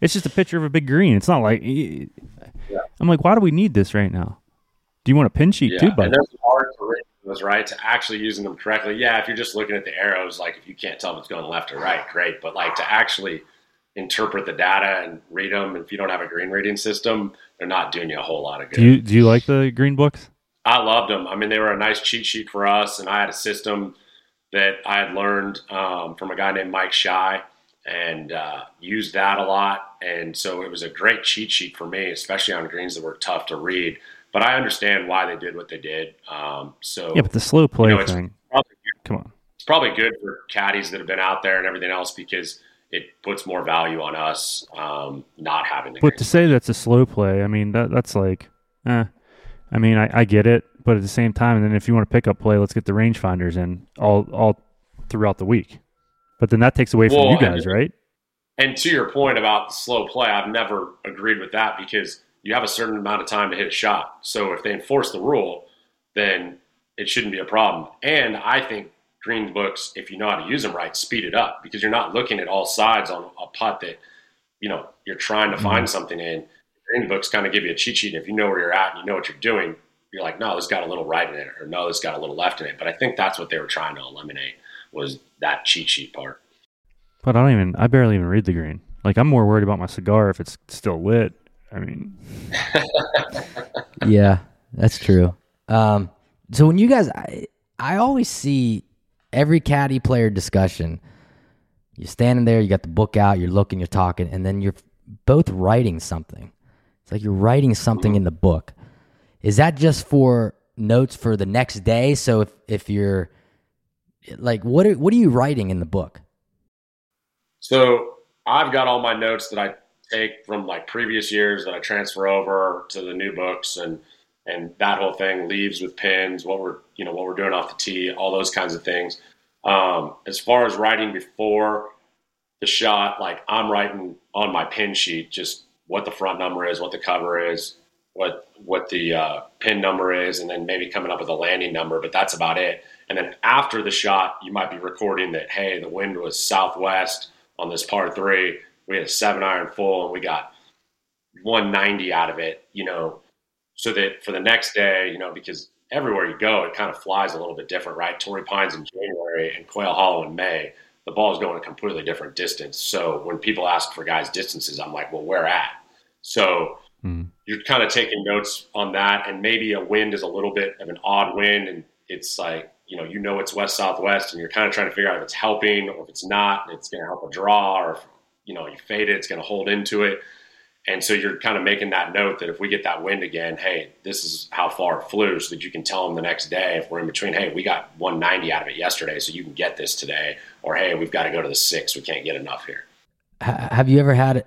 It's just a picture of a big green. It's not like. I'm like, why do we need this right now? Do you want a pin sheet Yeah, too, and bud? there's art to those, right? To actually using them correctly. Yeah, if you're just looking at the arrows, like if you can't tell if it's going left or right, great. But like to actually interpret the data and read them, if you don't have a green reading system, they're not doing you a whole lot of good. Do you do you like the green books? I loved them. I mean, they were a nice cheat sheet for us, and I had a system that I had learned um, from a guy named Mike Shy and uh, used that a lot. And so it was a great cheat sheet for me, especially on greens that were tough to read. But I understand why they did what they did. Um, so Yeah, but the slow play you know, thing. probably, Come on. it's probably good for caddies that have been out there and everything else because it puts more value on us um, not having the But to say that's a slow play, I mean that that's like, eh. I mean, I, I get it, but at the same time, and then if you want to pick up play, let's get the rangefinders in all all throughout the week. But then that takes away from Well, you and- guys, right? And to your point about slow play, I've never agreed with that because you have a certain amount of time to hit a shot. So if they enforce the rule, then it shouldn't be a problem. And I think green books, if you know how to use them right, speed it up because you're not looking at all sides on a putt that you know you're trying to mm-hmm. find something in. Green books kind of give you a cheat sheet. And if you know where you're at and you know what you're doing, you're like, no, this got a little right in it, or no, this got a little left in it. But I think that's what they were trying to eliminate was that cheat sheet part. But I don't even. I barely even read the green. Like I'm more worried about my cigar if it's still lit. I mean, (laughs) yeah, that's true. Um, so when you guys, I, I always see every caddy player discussion. You're standing there, you got the book out, you're looking, you're talking, and then you're both writing something. It's like you're writing something in the book. Is that just for notes for the next day? So if if you're like, what are, what are you writing in the book? So I've got all my notes that I take from like previous years that I transfer over to the new books and and that whole thing leaves with pins, what we're you know what we're doing off the tee, all those kinds of things. Um, as far as writing before the shot, like I'm writing on my pin sheet just what the front number is, what the cover is, what what the uh, pin number is, and then maybe coming up with a landing number. But that's about it. And then after the shot, you might be recording that hey, the wind was southwest on this par three. We had a seven iron full, and we got 190 out of it. You know, so that for the next day, you know, because everywhere you go, it kind of flies a little bit different, right? Torrey Pines in January and Quail Hollow in May, the ball is going a completely different distance. So when people ask for guys' distances, I'm like, well, where at? So Hmm. You're kind of taking notes on that, and maybe a wind is a little bit of an odd wind, and it's like you know you know it's west southwest, and you're kind of trying to figure out if it's helping or if it's not, it's going to help a draw, or if you know you fade it, it's going to hold into it. And so you're kind of making that note that if we get that wind again, hey, this is how far it flew, so that you can tell them the next day if we're in between, hey, we got 190 out of it yesterday, so you can get this today, or hey, we've got to go to the six, we can't get enough here. Have you ever had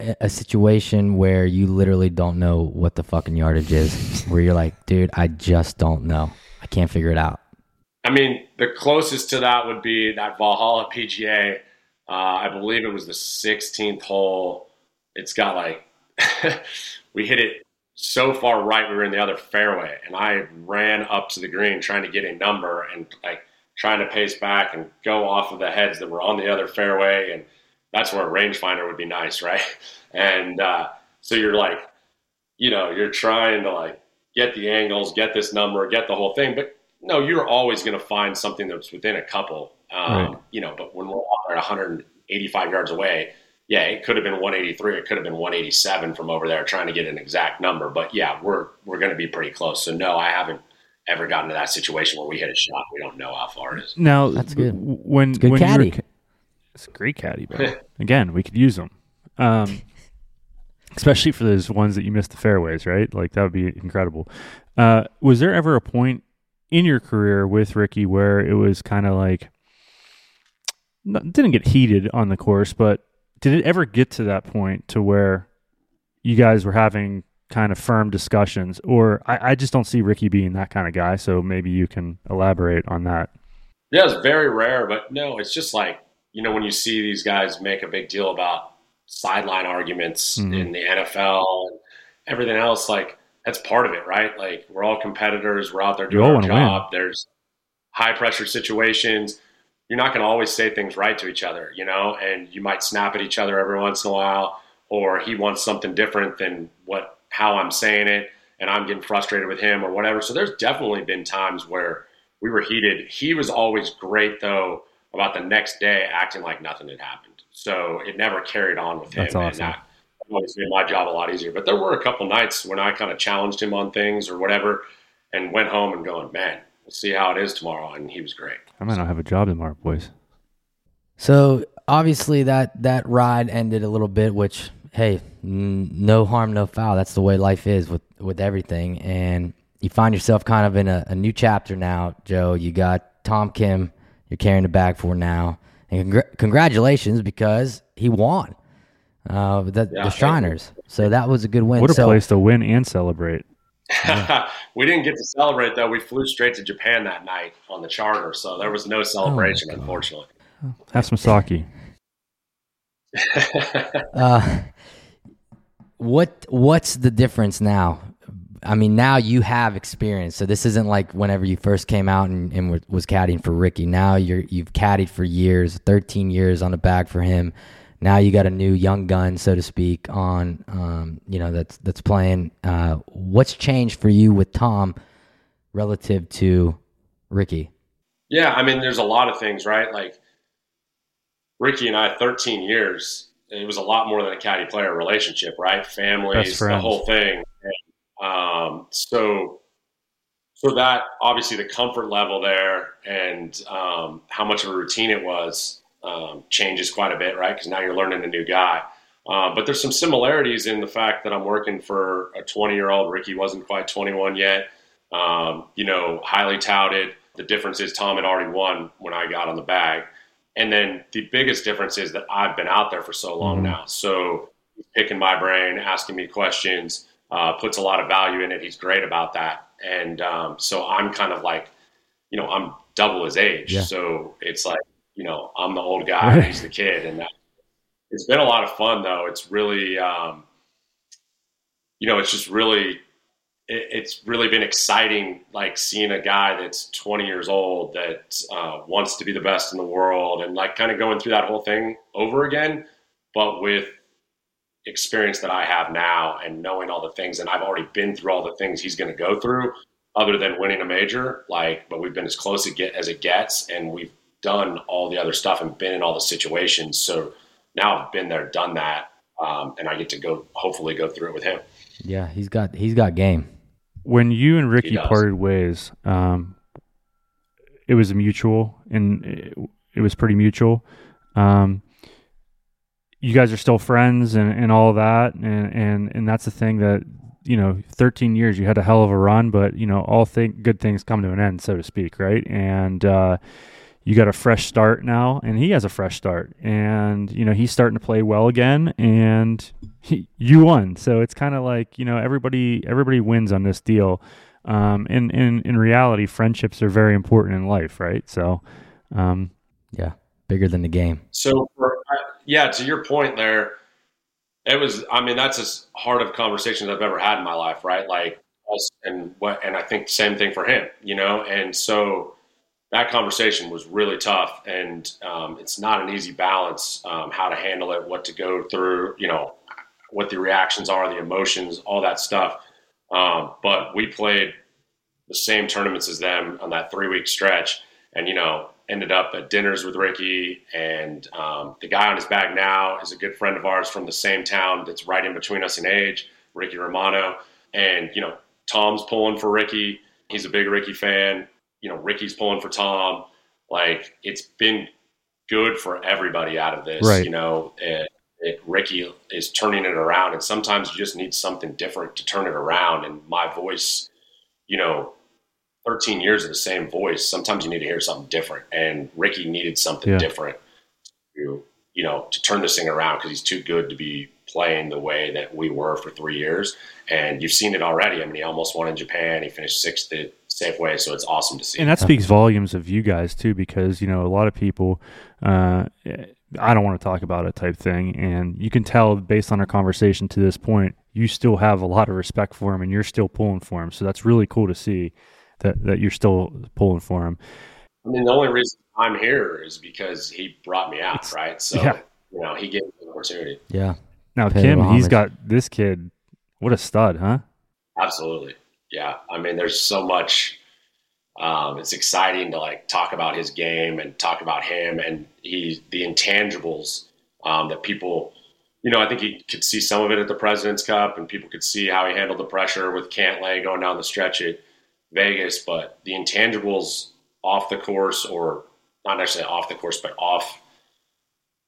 a, situation where you literally don't know what the fucking yardage is, where you're like, dude, I just don't know, I can't figure it out. I mean, the closest to that would be that Valhalla PGA. Uh, I believe it was the 16th hole. It's got like, (laughs) we hit it so far right, we were in the other fairway, and I ran up to the green trying to get a number and like trying to pace back and go off of the heads that were on the other fairway. And that's where a rangefinder would be nice, right? (laughs) And uh, so you're like, you know, you're trying to like get the angles, get this number, get the whole thing, but no, you're always going to find something that's within a couple. Um, Right. You know, but when we're out there 185 yards away, yeah, it could have been 183. It could have been 187 from over there, trying to get an exact number. But yeah, we're we're going to be pretty close. So no, I haven't ever gotten to that situation where we hit a shot. We don't know how far it is. Now That's good. w- When good when you were caddy. ca- it's a great caddy, but (laughs) again, we could use them. Um, (laughs) especially for those ones that you missed the fairways, right? Like that would be incredible. Uh, was there ever a point in your career with Rickie where it was kind of like not, didn't get heated on the course, but did it ever get to that point to where you guys were having kind of firm discussions? Or I, I just don't see Rickie being that kind of guy. So maybe you can elaborate on that. Yeah, it's very rare, but no, it's just like you know when you see these guys make a big deal about sideline arguments Mhm. in the NFL and everything else. Like that's part of it, right? Like we're all competitors. We're out there doing our job. There's high pressure situations. You're not going to always say things right to each other, you know, and you might snap at each other every once in a while, or he wants something different than what how I'm saying it, and I'm getting frustrated with him or whatever. So there's definitely been times where we were heated. He was always great though about the next day acting like nothing had happened. So it never carried on with him. That's awesome. And that always made my job a lot easier. But there were a couple nights when I kind of challenged him on things or whatever and went home and going, man, we'll see how it is tomorrow. And he was great. I might not have a job tomorrow, boys. So obviously that that ride ended a little bit, which hey, n- no harm, no foul. That's the way life is with with everything, and you find yourself kind of in a, a new chapter now, Joe. You got Tom Kim, you're carrying the bag for now, and congr- congratulations because he won uh, the, Yeah, the Shriners. So that was a good win. What a so, place to win and celebrate. (laughs) we didn't get to celebrate though. We flew straight to Japan that night on the charter, so there was no celebration, God. unfortunately. Have some sake. (laughs) Uh, what what's the difference now? I mean, now you have experience, so this isn't like whenever you first came out and, and was caddying for Rickie. Now you're you've caddied for years, thirteen years on the bag for him. Now you got a new young gun, so to speak, on um, you know that's that's playing. Uh, what's changed for you with Tom relative to Rickie? Yeah, I mean, there's a lot of things, right? Like Rickie and I, 13 years. It was a lot more than a caddy player relationship, right? Families, the whole thing. Um, so, so that obviously the comfort level there and um, how much of a routine it was um, changes quite a bit, right? Because now you're learning a new guy. Uh, but there's some similarities in the fact that I'm working for a 20 year old. Rickie wasn't quite 21 yet. Um, you know, highly touted. The difference is Tom had already won when I got on the bag. And then the biggest difference is that I've been out there for so long Mhm. now. So picking my brain, asking me questions, uh, puts a lot of value in it. He's great about that. And um, so I'm kind of like, you know, I'm double his age. Yeah. So it's like, you know, I'm the old guy, he's the kid. And that, it's been a lot of fun, though. It's really, um, you know, it's just really it, it's really been exciting, like seeing a guy that's 20 years old that uh, wants to be the best in the world, and like kind of going through that whole thing over again, but with experience that I have now and knowing all the things, and I've already been through all the things he's going to go through, other than winning a major. Like, but we've been as close as it- as it gets, and we've done all the other stuff and been in all the situations. So now I've been there, done that, um, and I get to go hopefully go through it with him. Yeah, he's got he's got game. When you and Rickie parted ways, um, it was mutual, and it, it was pretty mutual. Um, you guys are still friends, and, and all that, and, and and that's the thing that you know, 13 years, you had a hell of a run, but you know, all thing good things come to an end, so to speak, right? And uh, you got a fresh start now, and he has a fresh start, and you know, he's starting to play well again, and he, you won. So it's kind of like you know, everybody everybody wins on this deal. Um, and in in reality, friendships are very important in life, right? So, um, Yeah, bigger than the game. So, for, yeah, to your point there, it was. I mean, that's as hard of conversations I've ever had in my life, right? Like, and what, and I think same thing for him, you know. And so that conversation was really tough, and um, it's not an easy balance um, how to handle it, what to go through, you know, what the reactions are, the emotions, all that stuff. Um, but we played the same tournaments as them on that three week stretch, and you know, ended up at dinners with Rickie. And um, the guy on his bag now is a good friend of ours from the same town that's right in between us in age, Ricky Romano. And you know, Tom's pulling for Rickie. He's a big Rickie fan. You know, Rickie's pulling for Tom. Like it's been good for everybody out of this. Right. You know, it, it, Rickie is turning it around, and sometimes you just need something different to turn it around. And my voice, you know, 13 years of the same voice, sometimes you need to hear something different. And Rickie needed something Yeah. different to, you know, to turn this thing around because he's too good to be playing the way that we were for three years. And you've seen it already. I mean, he almost won in Japan. He finished sixth at Safeway, so it's awesome to see. and that speaks volumes of you guys too, because you know a lot of people, uh, I don't want to talk about it type thing, and you can tell based on our conversation to this point, you still have a lot of respect for him, and you're still pulling for him. So that's really cool to see that that you're still pulling for him. I mean, the only reason I'm here is because he brought me out, right? So, yeah. you know, he gave me the opportunity. Yeah, Now Pay Kim, he's got this kid. What a stud, huh? Absolutely. Yeah. I mean, there's so much. Um, it's exciting to like talk about his game and talk about him and he the intangibles um, that people, you know, I think he could see some of it at the President's Cup and people could see how he handled the pressure with Cantlay going down the stretch at Vegas. But the intangibles off the course, or not necessarily off the course, but off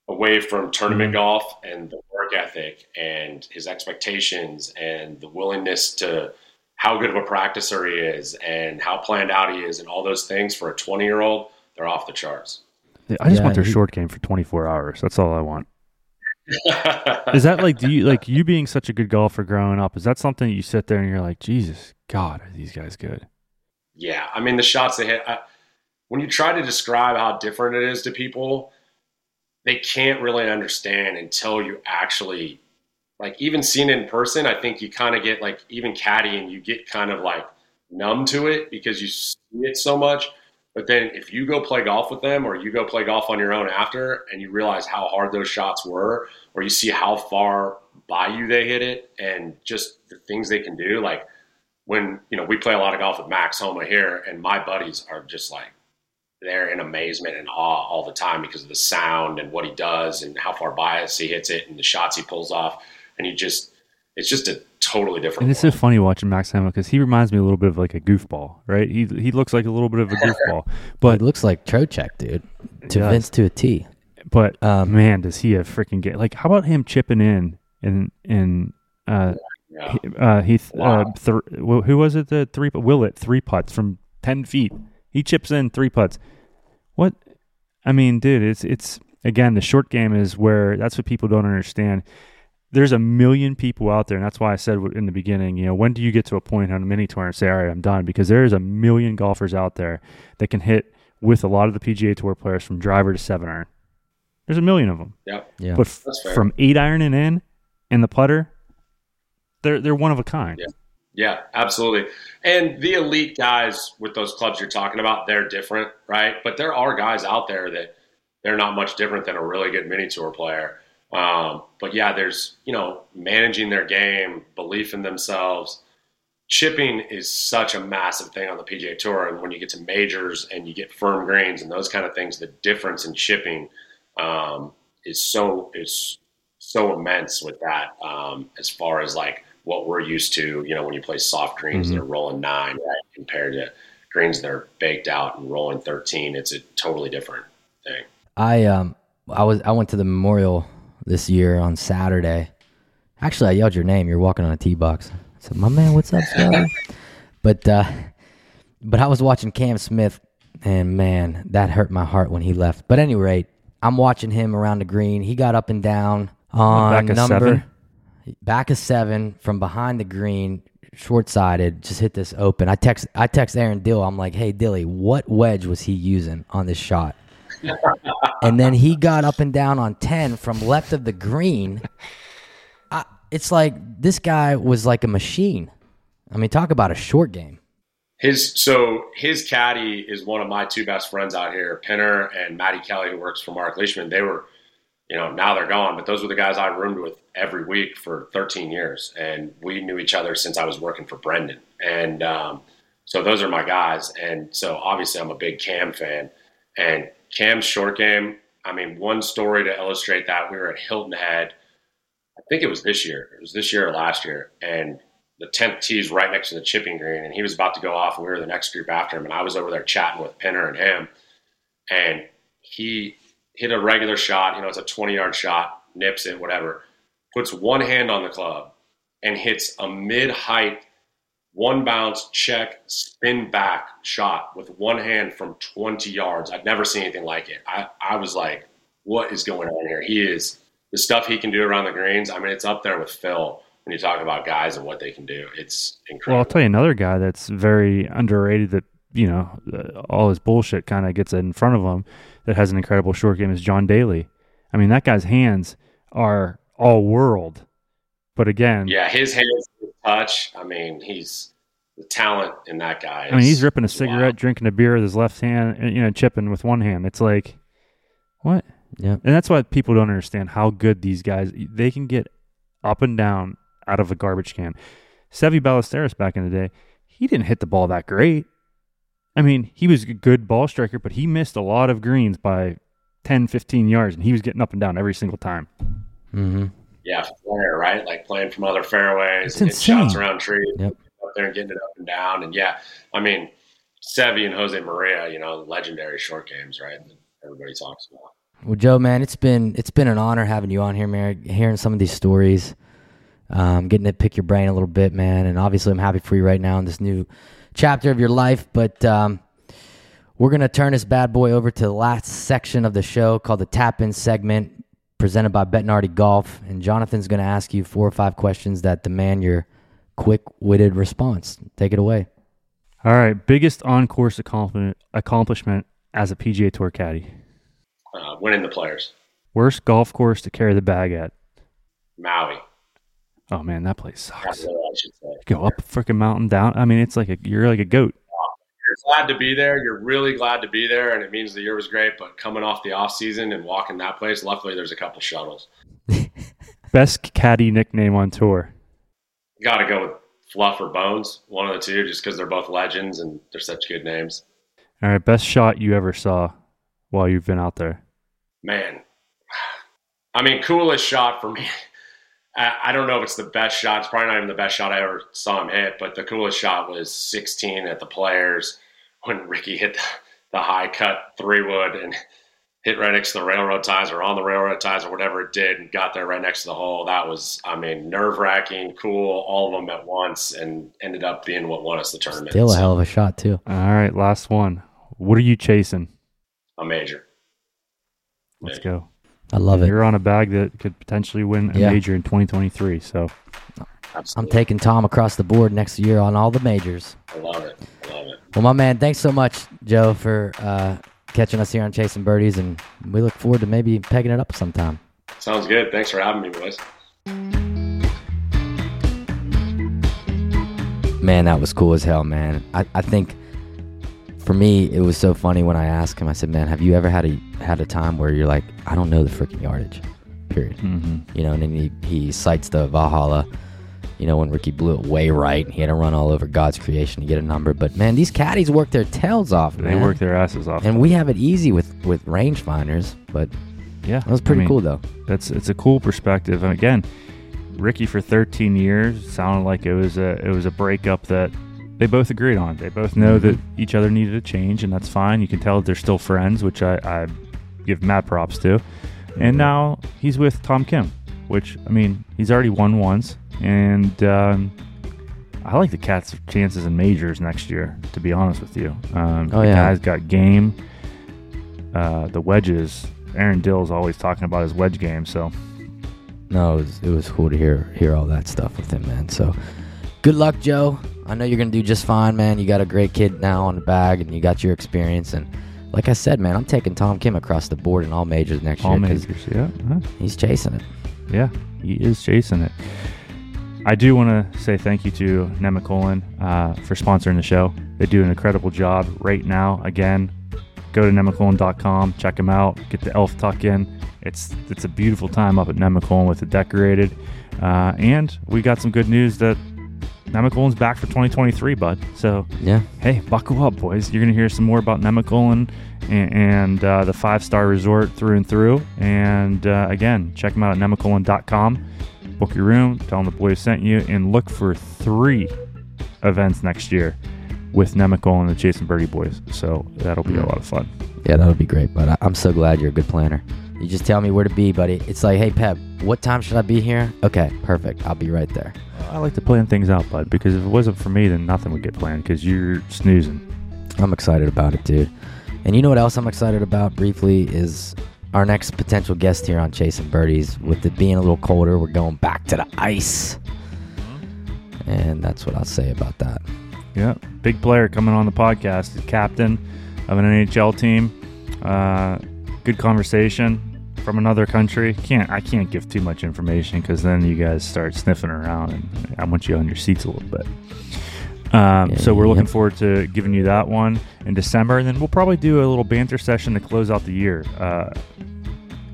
away from tournament mm-hmm. golf and the work ethic and his expectations and the willingness to how good of a practicer he is and how planned out he is and all those things for a 20 year old, they're off the charts. I just yeah, want their he, short game for 24 hours. That's all I want. (laughs) is that like do you like you being such a good golfer growing up? Is that something you sit there and you're like, Jesus God, are these guys good? Yeah, I mean the shots they hit. I, when you try to describe how different it is to people, they can't really understand until you actually like even seen it in person. I think you kind of get like even caddy and you get kind of like numb to it because you see it so much. But then if you go play golf with them or you go play golf on your own after and you realize how hard those shots were, or you see how far by you they hit it and just the things they can do, like when, you know, we play a lot of golf with Max Homa here and my buddies are just like they're in amazement and awe all the time because of the sound and what he does and how far bias he hits it and the shots he pulls off. And he just, it's just a totally different. And it's world. so funny watching Max Homa because he reminds me a little bit of like a goofball, right? He he looks like a little bit of a (laughs) goofball, but it looks like Trocheck, dude, to Vince to a T. But um, man, does he a freaking get like? How about him chipping in and and uh, yeah. he, uh, he wow. uh, th- who was it? The three Willett three putts from ten feet. He chips in three putts. What? I mean, dude, it's it's again the short game is where that's what people don't understand. There's a million people out there, and that's why I said in the beginning, you know, when do you get to a point on a mini tour and say, all right, I'm done? Because there is a million golfers out there that can hit with a lot of the PGA Tour players from driver to seven iron. There's a million of them. Yeah, yeah. But f- from eight iron and in, and the putter, they're they're one of a kind. Yeah. Yeah, absolutely. And the elite guys with those clubs you're talking about, they're different, right? But there are guys out there that they're not much different than a really good mini tour player. Um, but yeah, there's, you know, managing their game, belief in themselves. Chipping is such a massive thing on the PGA Tour. And when you get to majors and you get firm greens and those kind of things, the difference in chipping um, is so is so immense with that um, as far as like what we're used to, you know, when you play soft greens mm-hmm. that are rolling nine, right, compared to greens that are baked out and rolling 13. It's a totally different thing. I, um, I was, I went to the memorial this year on Saturday. Actually, I yelled your name. You're walking on a tee box. I said, my man, what's up, (laughs) Scotty? but, uh, but I was watching Cam Smith and man, that hurt my heart when he left. But any rate, I'm watching him around the green. He got up and down on number. Seven? Back of seven from behind the green, short sided, just hit this open. I text I text Aaron Dill. I'm like, hey Dilly, what wedge was he using on this shot? and then he got up and down on ten from left of the green. I, it's like this guy was like a machine. I mean, talk about a short game. His so his caddy is one of my two best friends out here, Pinner and Matty Kelly, who works for Mark Leishman. They were you know, now they're gone, but those were the guys I roomed with every week for 13 years. And we knew each other since I was working for Brendan. And um, so those are my guys. And so obviously I'm a big Cam fan. And Cam's short game, I mean, one story to illustrate that we were at Hilton Head. I think it was this year. It was this year or last year. And the 10th tee is right next to the chipping green. And he was about to go off, and we were the next group after him. And I was over there chatting with Pinner and him. And he hit a regular shot, you know, it's a 20 yard shot, nips it, whatever, puts one hand on the club and hits a mid height, one bounce, check, spin back shot with one hand from 20 yards. I'd never seen anything like it. I, I was like, what is going on here? He is the stuff he can do around the greens. I mean, it's up there with Phil when you talk about guys and what they can do. It's incredible. Well, I'll tell you another guy that's very underrated that, you know, uh, all his bullshit kind of gets in front of him that has an incredible short game is John Daly. I mean, that guy's hands are all world. But again, yeah, his hands touch. I mean, he's the talent in that guy. I mean, he's ripping a cigarette, wild. drinking a beer with his left hand, uh, you know, chipping with one hand. It's like, what? Yeah, and that's why people don't understand how good these guys. They can get up and down out of a garbage can. Seve Ballesteros back in the day, he didn't hit the ball that great. I mean, he was a good ball striker, but he missed a lot of greens by 10, 15 yards, and he was getting up and down every single time. Mm-hmm. Yeah, flare, right? Like playing from other fairways It's and shots around trees, Yep. up there and getting it up and down. And yeah, I mean, Seve and Jose Maria, you know, legendary short games, right? that Everybody talks about. Well, Joe, man, it's been it's been an honor having you on here, man. Hearing some of these stories, um, getting to pick your brain a little bit, man. And obviously, I'm happy for you right now in this new chapter of your life. But um, we're gonna turn this bad boy over to the last section of the show called the Tap In segment, presented by Bettinardi Golf. And Jonathan's gonna ask you four or five questions that demand your quick-witted response. Take it away. All right, biggest on course accomplishment, accomplishment as a PGA Tour caddy. Uh, winning the players. Worst golf course to carry the bag at. Maui. Oh man, that place sucks. Really, I should say. Go up a freaking mountain, down. I mean, it's like a you're like a goat. You're glad to be there. You're really glad to be there, and it means the year was great. But coming off the off season and walking that place, luckily there's a couple shuttles. (laughs) Best caddy nickname on tour. Got to go with Fluff or Bones, one of the two, just because they're both legends and they're such good names. All right, best shot you ever saw while you've been out there. Man, I mean, coolest shot for me. I, I don't know if it's the best shot. It's probably not even the best shot I ever saw him hit, but the coolest shot was 16 at the Players when Rickie hit the, the high cut three wood and hit right next to the railroad ties or on the railroad ties or whatever it did and got there right next to the hole. That was, I mean, nerve wracking, cool, all of them at once, and ended up being what won us the tournament. Still a So, hell of a shot too. All right, last one. What are you chasing? a major. Let's go. I love it. You're on a bag that could potentially win a Yeah. major in 2023. So I'm taking Tom across the board next year on all the majors. I love it. I love it. Well, my man, thanks so much, Joe, for uh, catching us here on Chasing Birdies, and we look forward to maybe pegging it up sometime. Sounds good. Thanks for having me, boys. Man, that was cool as hell, man. I, I think for me, it was so funny when I asked him. I said, "Man, have you ever had a had a time where you're like, I don't know the freaking yardage, period." mhm. You know, and then he he cites the Valhalla. You know, when Rickie blew it way right, and he had to run all over God's creation to get a number. But man, these caddies work their tails off, Man. they work their asses off. and we have it easy with with rangefinders, but yeah, that was pretty I mean, cool though. That's it's a cool perspective. And again, Rickie for 13 years sounded like it was a it was a breakup that they both agreed on. They both know that each other needed a change, and that's fine. You can tell that they're still friends, which I, I give Matt props to. And now he's with Tom Kim, which I mean he's already won once, and um, I like the Cats' chances in majors next year. To be honest with you, um, Oh, the yeah. guy's got game. Uh, the wedges. Aaron Dill's always talking about his wedge game, so No, it was, it was cool to hear hear all that stuff with him, man. So, good luck, Joe. I know you're gonna do just fine, man. You got a great kid now on the bag, and you got your experience. And like I said, man, I'm taking Tom Kim across the board in all majors next year. all majors. Yeah, huh? he's chasing it. yeah, he is chasing it. I do want to say thank you to Nemacolin uh, for sponsoring the show. They do an incredible job right now. Again, go to nemacolin.com, check them out, get the elf tuck in. It's it's a beautiful time up at Nemacolin with it decorated, uh, and we got some good news that Nemacolin's back for 2023, bud. So Yeah, hey, buckle up, boys. You're going to hear some more about Nemacolin and, and uh, the five star resort through and through. And uh, again, check them out at nemacolin.com. Book your room, tell them the boys sent you, and look for three events next year with Nemacolin and the Chasing Birdie Boys. So that'll be a lot of fun. yeah, that'll be great. But I'm so glad you're a good planner. You just tell me where to be, buddy. It's like, hey, Pep, what time should I be here? Okay, perfect. I'll be right there. I like to plan things out, bud, because if it wasn't for me, then nothing would get planned because you're snoozing. I'm excited about it, dude. And you know what else I'm excited about briefly is our next potential guest here on Chasing Birdies. With it being a little colder, we're going back to the ice. And that's what I'll say about that. Yeah, big player coming on the podcast. Captain of an NHL team. Uh, good conversation from another country. Can't I can't give too much information because then you guys start sniffing around, and I want you on your seats a little bit. Um, Yeah, so we're yeah, looking forward to giving you that one in December, and then we'll probably do a little banter session to close out the year. Uh,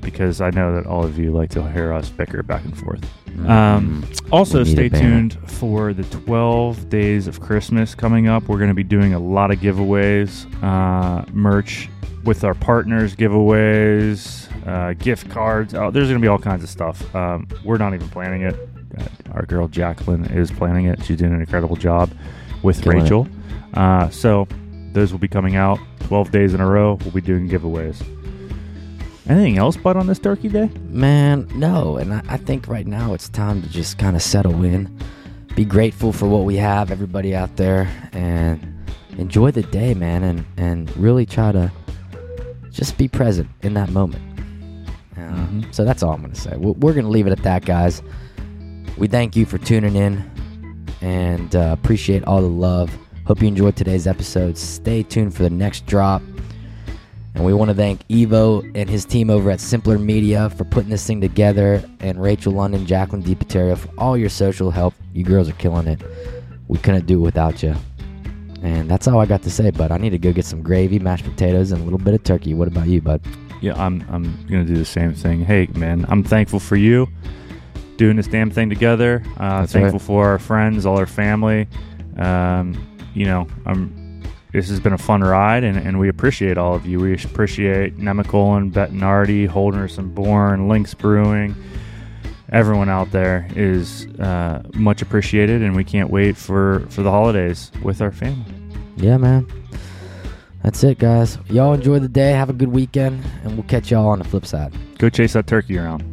because I know that all of you like to hear us bicker back and forth. Um, also, stay tuned for the 12 days of Christmas coming up. We're going to be doing a lot of giveaways, uh, merch with our partners, giveaways, uh, gift cards. Oh, there's going to be all kinds of stuff. Um, we're not even planning it. Uh, Our girl Jacqueline is planning it. She's doing an incredible job with Killing. Rachel. Uh, so those will be coming out 12 days in a row. We'll be doing giveaways. Anything else, bud, on this Turkey Day? Man, no. And I, I think right now it's time to just kind of settle in, be grateful for what we have, everybody out there, and enjoy the day, man, and, and really try to just be present in that moment. Uh, Mhm. So that's all I'm going to say. We're, we're going to leave it at that, guys. We thank you for tuning in and uh, appreciate all the love. Hope you enjoyed today's episode. Stay tuned for the next drop. And we want to thank Evo and his team over at Simpler Media for putting this thing together, and Rachel London, Jacqueline DiPaterio for all your social help. You girls are killing it. We couldn't do it without you. And that's all I got to say, bud. I need to go get some gravy, mashed potatoes, and a little bit of turkey. What about you, bud? Yeah, I'm I'm gonna do the same thing. Hey, man, I'm thankful for you doing this damn thing together. Uh, thankful right. for our friends, all our family. Um, you know, I'm. This has been a fun ride, and, and we appreciate all of you. We appreciate Nemacolin, Bettinardi, Holderness and Bourne, Lynx Brewing. Everyone out there is uh, much appreciated, and we can't wait for, for the holidays with our family. Yeah, man. That's it, guys. Y'all enjoy the day. Have a good weekend, and we'll catch y'all on the flip side. Go chase that turkey around.